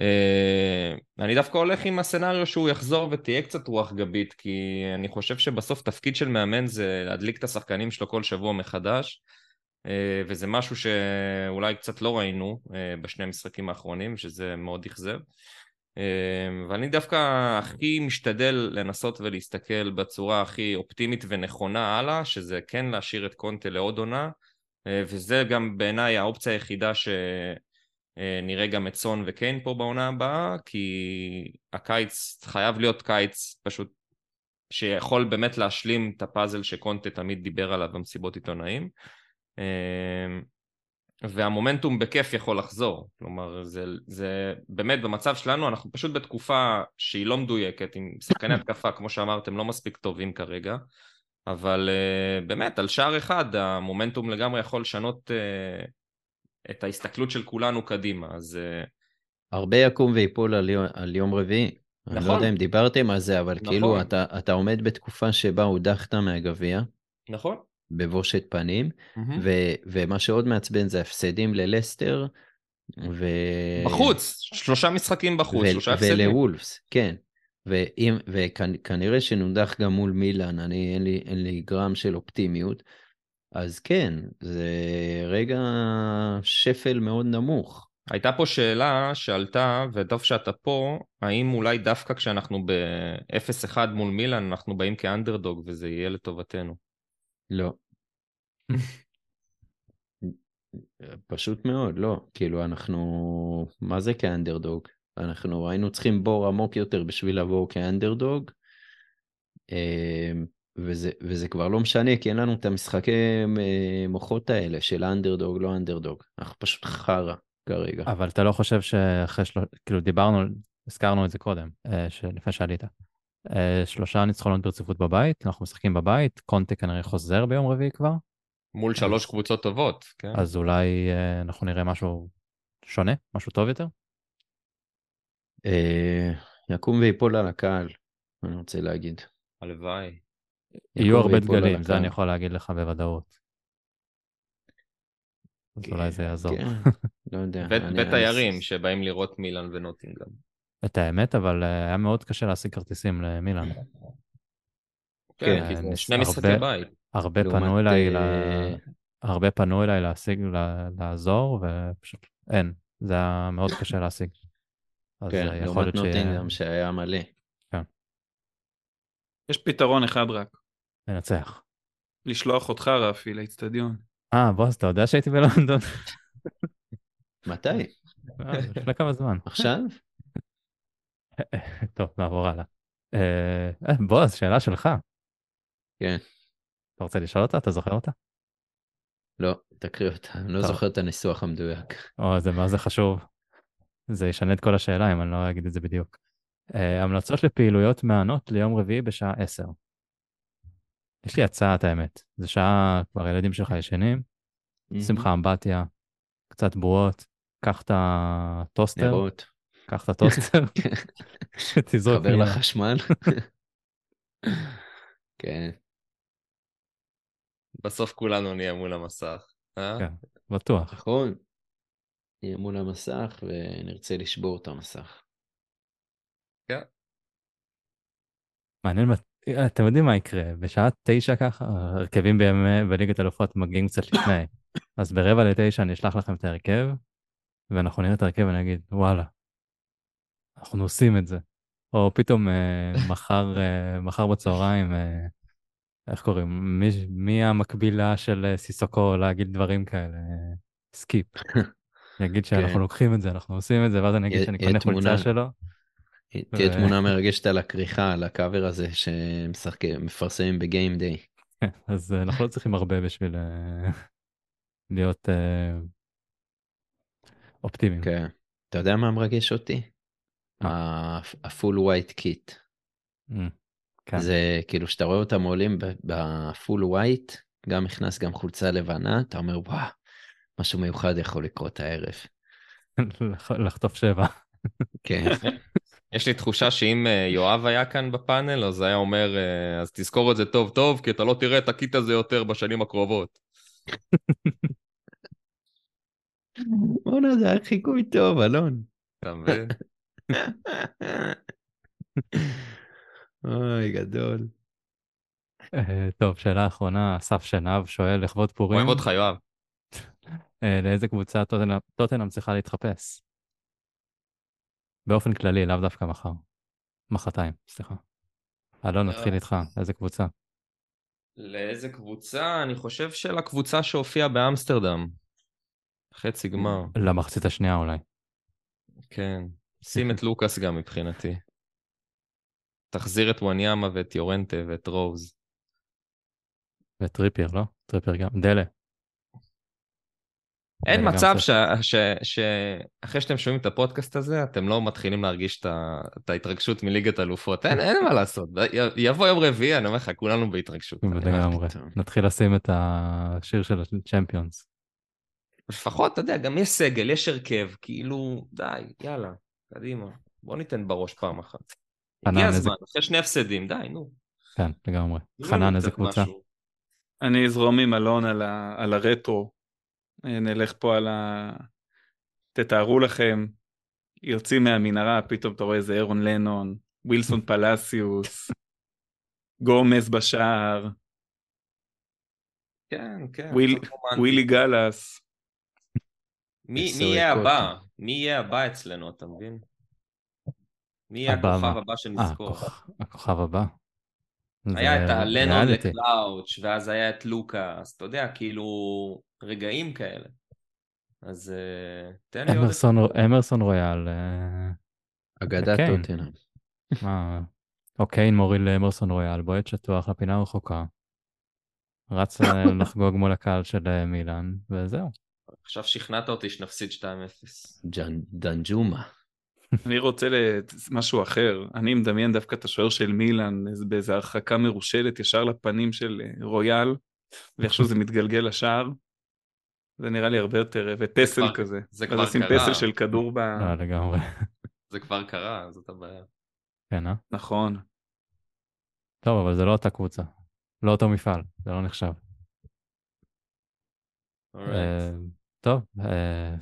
אה, אני דווקא הולך עם הסצנריו שהוא יחזור ותהיה קצת רוח גבית, כי אני חושב שבסוף תפקיד של מאמן זה להדליק את השחקנים שלו כל שבוע מחדש. אה, וזה משהו שאולי קצת לא ראינו אה, בשני המשחקים האחרונים, שזה מאוד אכזב. אה, ואני דווקא הכי משתדל לנסות ולהסתכל בצורה הכי אופטימית ונכונה הלאה, שזה כן להשאיר את קונטה לעוד עונה, וזה גם בעיניי האופציה היחידה שנראה גם את סון וקיין פה בעונה הבאה, כי הקיץ חייב להיות קיץ פשוט שיכול באמת להשלים את הפאזל שקונטה תמיד דיבר עליו במסיבות עיתונאים. והמומנטום בכיף יכול לחזור, כלומר זה, זה באמת במצב שלנו אנחנו פשוט בתקופה שהיא לא מדויקת עם שחקני התקפה כמו שאמרתם לא מספיק טובים כרגע אבל uh, באמת על שער אחד המומנטום לגמרי יכול לשנות uh, את ההסתכלות של כולנו קדימה אז uh... הרבה יקום ויפול על, יום, על יום רביעי. נכון. אני לא יודע אם דיברתם על זה אבל כאילו, נכון. כאילו אתה, אתה עומד בתקופה שבה הודחת מהגביע. נכון. בבושת פנים, mm-hmm. ו- ומה שעוד מעצבן זה הפסדים ללסטר. ו... בחוץ, שלושה משחקים בחוץ, ו- שלושה הפסדים. ולוולפס, כן. ואם, וכנראה שנודח גם מול מילאן, אני, אין לי, אין לי גרם של אופטימיות, אז כן, זה רגע שפל מאוד נמוך. הייתה פה שאלה שעלתה, וטוב שאתה פה, האם אולי דווקא כשאנחנו ב-0-1 מול מילאן, אנחנו באים כאנדרדוג וזה יהיה לטובתנו? לא. פשוט מאוד, לא. כאילו, אנחנו... מה זה כאנדרדוג? אנחנו היינו צריכים בור עמוק יותר בשביל לבוא כאנדרדוג, אמ, וזה, וזה כבר לא משנה, כי אין לנו את המשחקי אה, מוחות האלה של אנדרדוג, לא אנדרדוג. אנחנו פשוט חרא כרגע. אבל אתה לא חושב שאחרי שלוש... כאילו, דיברנו, הזכרנו את זה קודם, אה, לפני שעלית. אה, שלושה ניצחונות ברציפות בבית, אנחנו משחקים בבית, קונטה כנראה חוזר ביום רביעי כבר. מול שלוש קבוצות טובות, כן. אז אולי אה, אנחנו נראה משהו שונה, משהו טוב יותר? אה, יקום ויפול על הקהל, אני רוצה להגיד. הלוואי. יהיו הרבה דגלים, זה אני יכול להגיד לך בוודאות. אז אולי זה יעזור. כן, לא יודע. ותיירים שבאים לראות מילאן ונוטינגאם. את האמת, אבל אה, היה מאוד קשה להשיג כרטיסים למילאן. כן, כי זה שני משחקי בית. הרבה פנו אליי, אה, הרבה פנו אליי להשיג, לעזור, ופשוט אין. זה היה מאוד קשה להשיג. כן, לעומת נוטינגרם שהיה מלא. כן. יש פתרון אחד רק. לנצח. לשלוח אותך, רפי, לאצטדיון. אה, בוס, אתה יודע שהייתי בלונדון? מתי? אה, לפני כמה זמן. עכשיו? טוב, נעבור הלאה. אה, אה, בועז, שאלה שלך. כן. אתה רוצה לשאול אותה? אתה זוכר אותה? לא, תקריא אותה, אני לא זוכר את הניסוח המדויק. או, זה מה זה חשוב. זה ישנה את כל השאלה אם אני לא אגיד את זה בדיוק. אה, המלצות לפעילויות מהנות ליום רביעי בשעה 10. יש לי הצעה, את האמת. זה שעה, כבר הילדים שלך ישנים, שים לך אמבטיה, קצת בועות, קח את הטוסטר. נרות. קח את הטוסטר, תזרוק חבר לחשמל. כן. בסוף כולנו נהיה מול המסך, אה? כן, בטוח. נכון. נהיה מול המסך ונרצה לשבור את המסך. כן. מעניין, אתם יודעים מה יקרה, בשעה תשע ככה, הרכבים בליגת אלופות מגיעים קצת לפני. אז ברבע לתשע אני אשלח לכם את ההרכב, ואנחנו נראה את ההרכב ונגיד, וואלה, אנחנו עושים את זה. או פתאום אה, מחר, אה, מחר בצהריים, אה, איך קוראים? מי, מי המקבילה של אה, סיסוקו להגיד דברים כאלה? סקיפ. יגיד שאנחנו כן. לוקחים את זה, אנחנו עושים את זה, ואז אני אגיד שאני קונה חולצה שלו. תהיה תמונה מרגשת על הכריכה, על הקאבר הזה שמפרסמים ב game day. אז אה, אנחנו לא צריכים הרבה בשביל אה, להיות אופטימיים. כן. אתה יודע מה מרגש אותי? ה full white kit. זה כאילו שאתה רואה אותם עולים ב full white, גם נכנס גם חולצה לבנה, אתה אומר וואו, משהו מיוחד יכול לקרות הערב. לחטוף שבע. כן. יש לי תחושה שאם אה, יואב היה כאן בפאנל, אז היה אומר, אה, אז תזכור את זה טוב טוב, כי אתה לא תראה את ה kit הזה יותר בשנים הקרובות. בואנה, זה היה חיקוי טוב, אלון. אתה מבין? אוי, גדול. אה, טוב, שאלה אחרונה, אסף שנהב שואל, לכבוד פורים. אוהב אותך, יואב. אה, לאיזה קבוצה טוטנהאם צריכה להתחפש? באופן כללי, לאו דווקא מחר. מחרתיים, סליחה. אלון, נתחיל אה. איתך, איזה קבוצה? לאיזה קבוצה? אני חושב שלקבוצה שהופיעה באמסטרדם. חצי גמר, למחצית השנייה אולי. כן. שים את לוקאס גם מבחינתי. תחזיר את וואניאמה ואת ליורנטה ואת רוז. וטריפייר, לא? טריפייר גם. דלה. אין מצב שאחרי שאתם שומעים את הפודקאסט הזה, אתם לא מתחילים להרגיש את ההתרגשות מליגת אלופות. אין, אין מה לעשות. יבוא יום רביעי, אני אומר לך, כולנו בהתרגשות. לגמרי. פתאום. נתחיל לשים את השיר של הצ'מפיונס. לפחות, אתה יודע, גם יש סגל, יש הרכב, כאילו, די, יאללה, קדימה. בוא ניתן בראש פעם אחת. הגיע איזה- הזמן, אחרי שני הפסדים, די, נו. כן, לגמרי. חנן, איזה קבוצה? משהו. אני אזרום עם אלון על, ה, על הרטרו. אה, נלך פה על ה... תתארו לכם, יוצאים מהמנהרה, פתאום אתה רואה איזה אירון לנון, ווילסון פלסיוס, גומז בשער, כן, כן. וויל- רומנטי. ווילי גלאס. מי מי יהיה. הבא? מי יהיה הבא אצלנו, אתה מבין? מי יהיה הבא הכוכב מה? הבא אה, שנזכור? הכוכ- הכוכב הבא. היה זה את הלנון ריאליטי. לקלאוץ', ואז היה את לוקאס, אתה יודע, כאילו, רגעים כאלה. אז אה, תן לי עוד... אמרסון, רויאל, אה, אגדת. מה, אוקיי, מוריד לאמרסון רויאל, בועט שטוח לפינה הרחוקה. רץ אה, לחגוג מול הקהל של אה, מילאן, וזהו. עכשיו שכנעת אותי שנפסיד 2-0. ג'אן- דנג'ומה. אני רוצה משהו אחר, אני מדמיין דווקא את השוער של מילאן באיזה הרחקה מרושלת ישר לפנים של אה, רויאל, ואיכשהו זה מתגלגל לשער. זה נראה לי הרבה יותר, ופסל כבר- כזה. זה אז כבר קרה. פסל של כדור ב... לא, לגמרי. זה כבר קרה, זאת הבעיה. כן, אה? נכון. טוב, אבל זה לא אותה קבוצה. לא אותו מפעל, זה לא נחשב. Alright. אה, טוב, אה, אני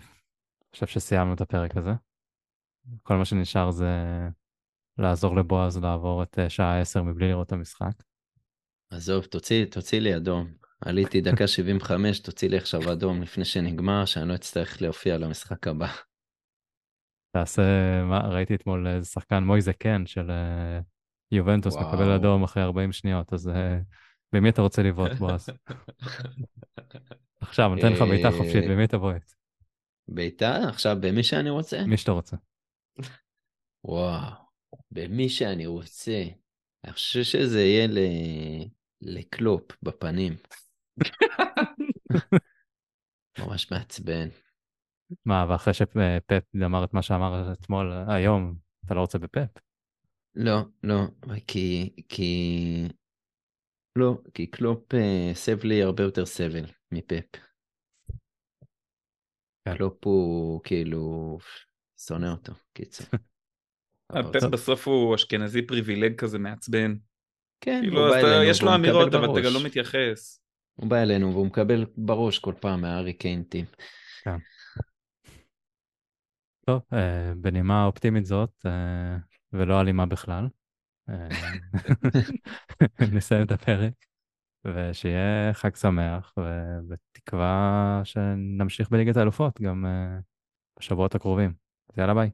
חושב שסיימנו את הפרק הזה. כל מה שנשאר זה לעזור לבועז לעבור את אה, שעה 10 מבלי לראות את המשחק. עזוב, תוציא, תוציא לי אדום. עליתי דקה 75, תוציא לי עכשיו אדום לפני שנגמר, שאני לא אצטרך להופיע למשחק הבא. תעשה, מה, ראיתי אתמול איזה שחקן מויזה קן של אה, יובנטוס וואו. מקבל אדום אחרי 40 שניות, אז אה, במי אתה רוצה לבעוט, בועז? עכשיו, נותן לך בעיטה חופשית, במי אתה בועט? ביתר, עכשיו במי שאני רוצה? מי שאתה רוצה. וואו, במי שאני רוצה. אני חושב שזה יהיה ל... לקלופ בפנים. ממש מעצבן. מה, ואחרי שפפ אמר את מה שאמר אתמול, אה, היום, אתה לא רוצה בפפ? לא, לא, כי... כי... לא, כי קלופ אה, הסב לי הרבה יותר סבל מפפ. כן. קלופ הוא כאילו... שונא אותו, קיצור. פפ בסוף הוא אשכנזי פריבילג כזה מעצבן. כן, כאילו, הוא בא אתה- אלינו יש לו אמירות, אבל אתה. גם לא מתייחס. הוא בא אלינו והוא מקבל בראש כל פעם מהארי קיין טים. טוב, אה, בנימה אופטימית זאת, אה, ולא אלימה בכלל, אה, נסיים את הפרק, ושיהיה חג שמח, ובתקווה שנמשיך בליגת האלופות גם בשבועות הקרובים. אז יאללה ביי.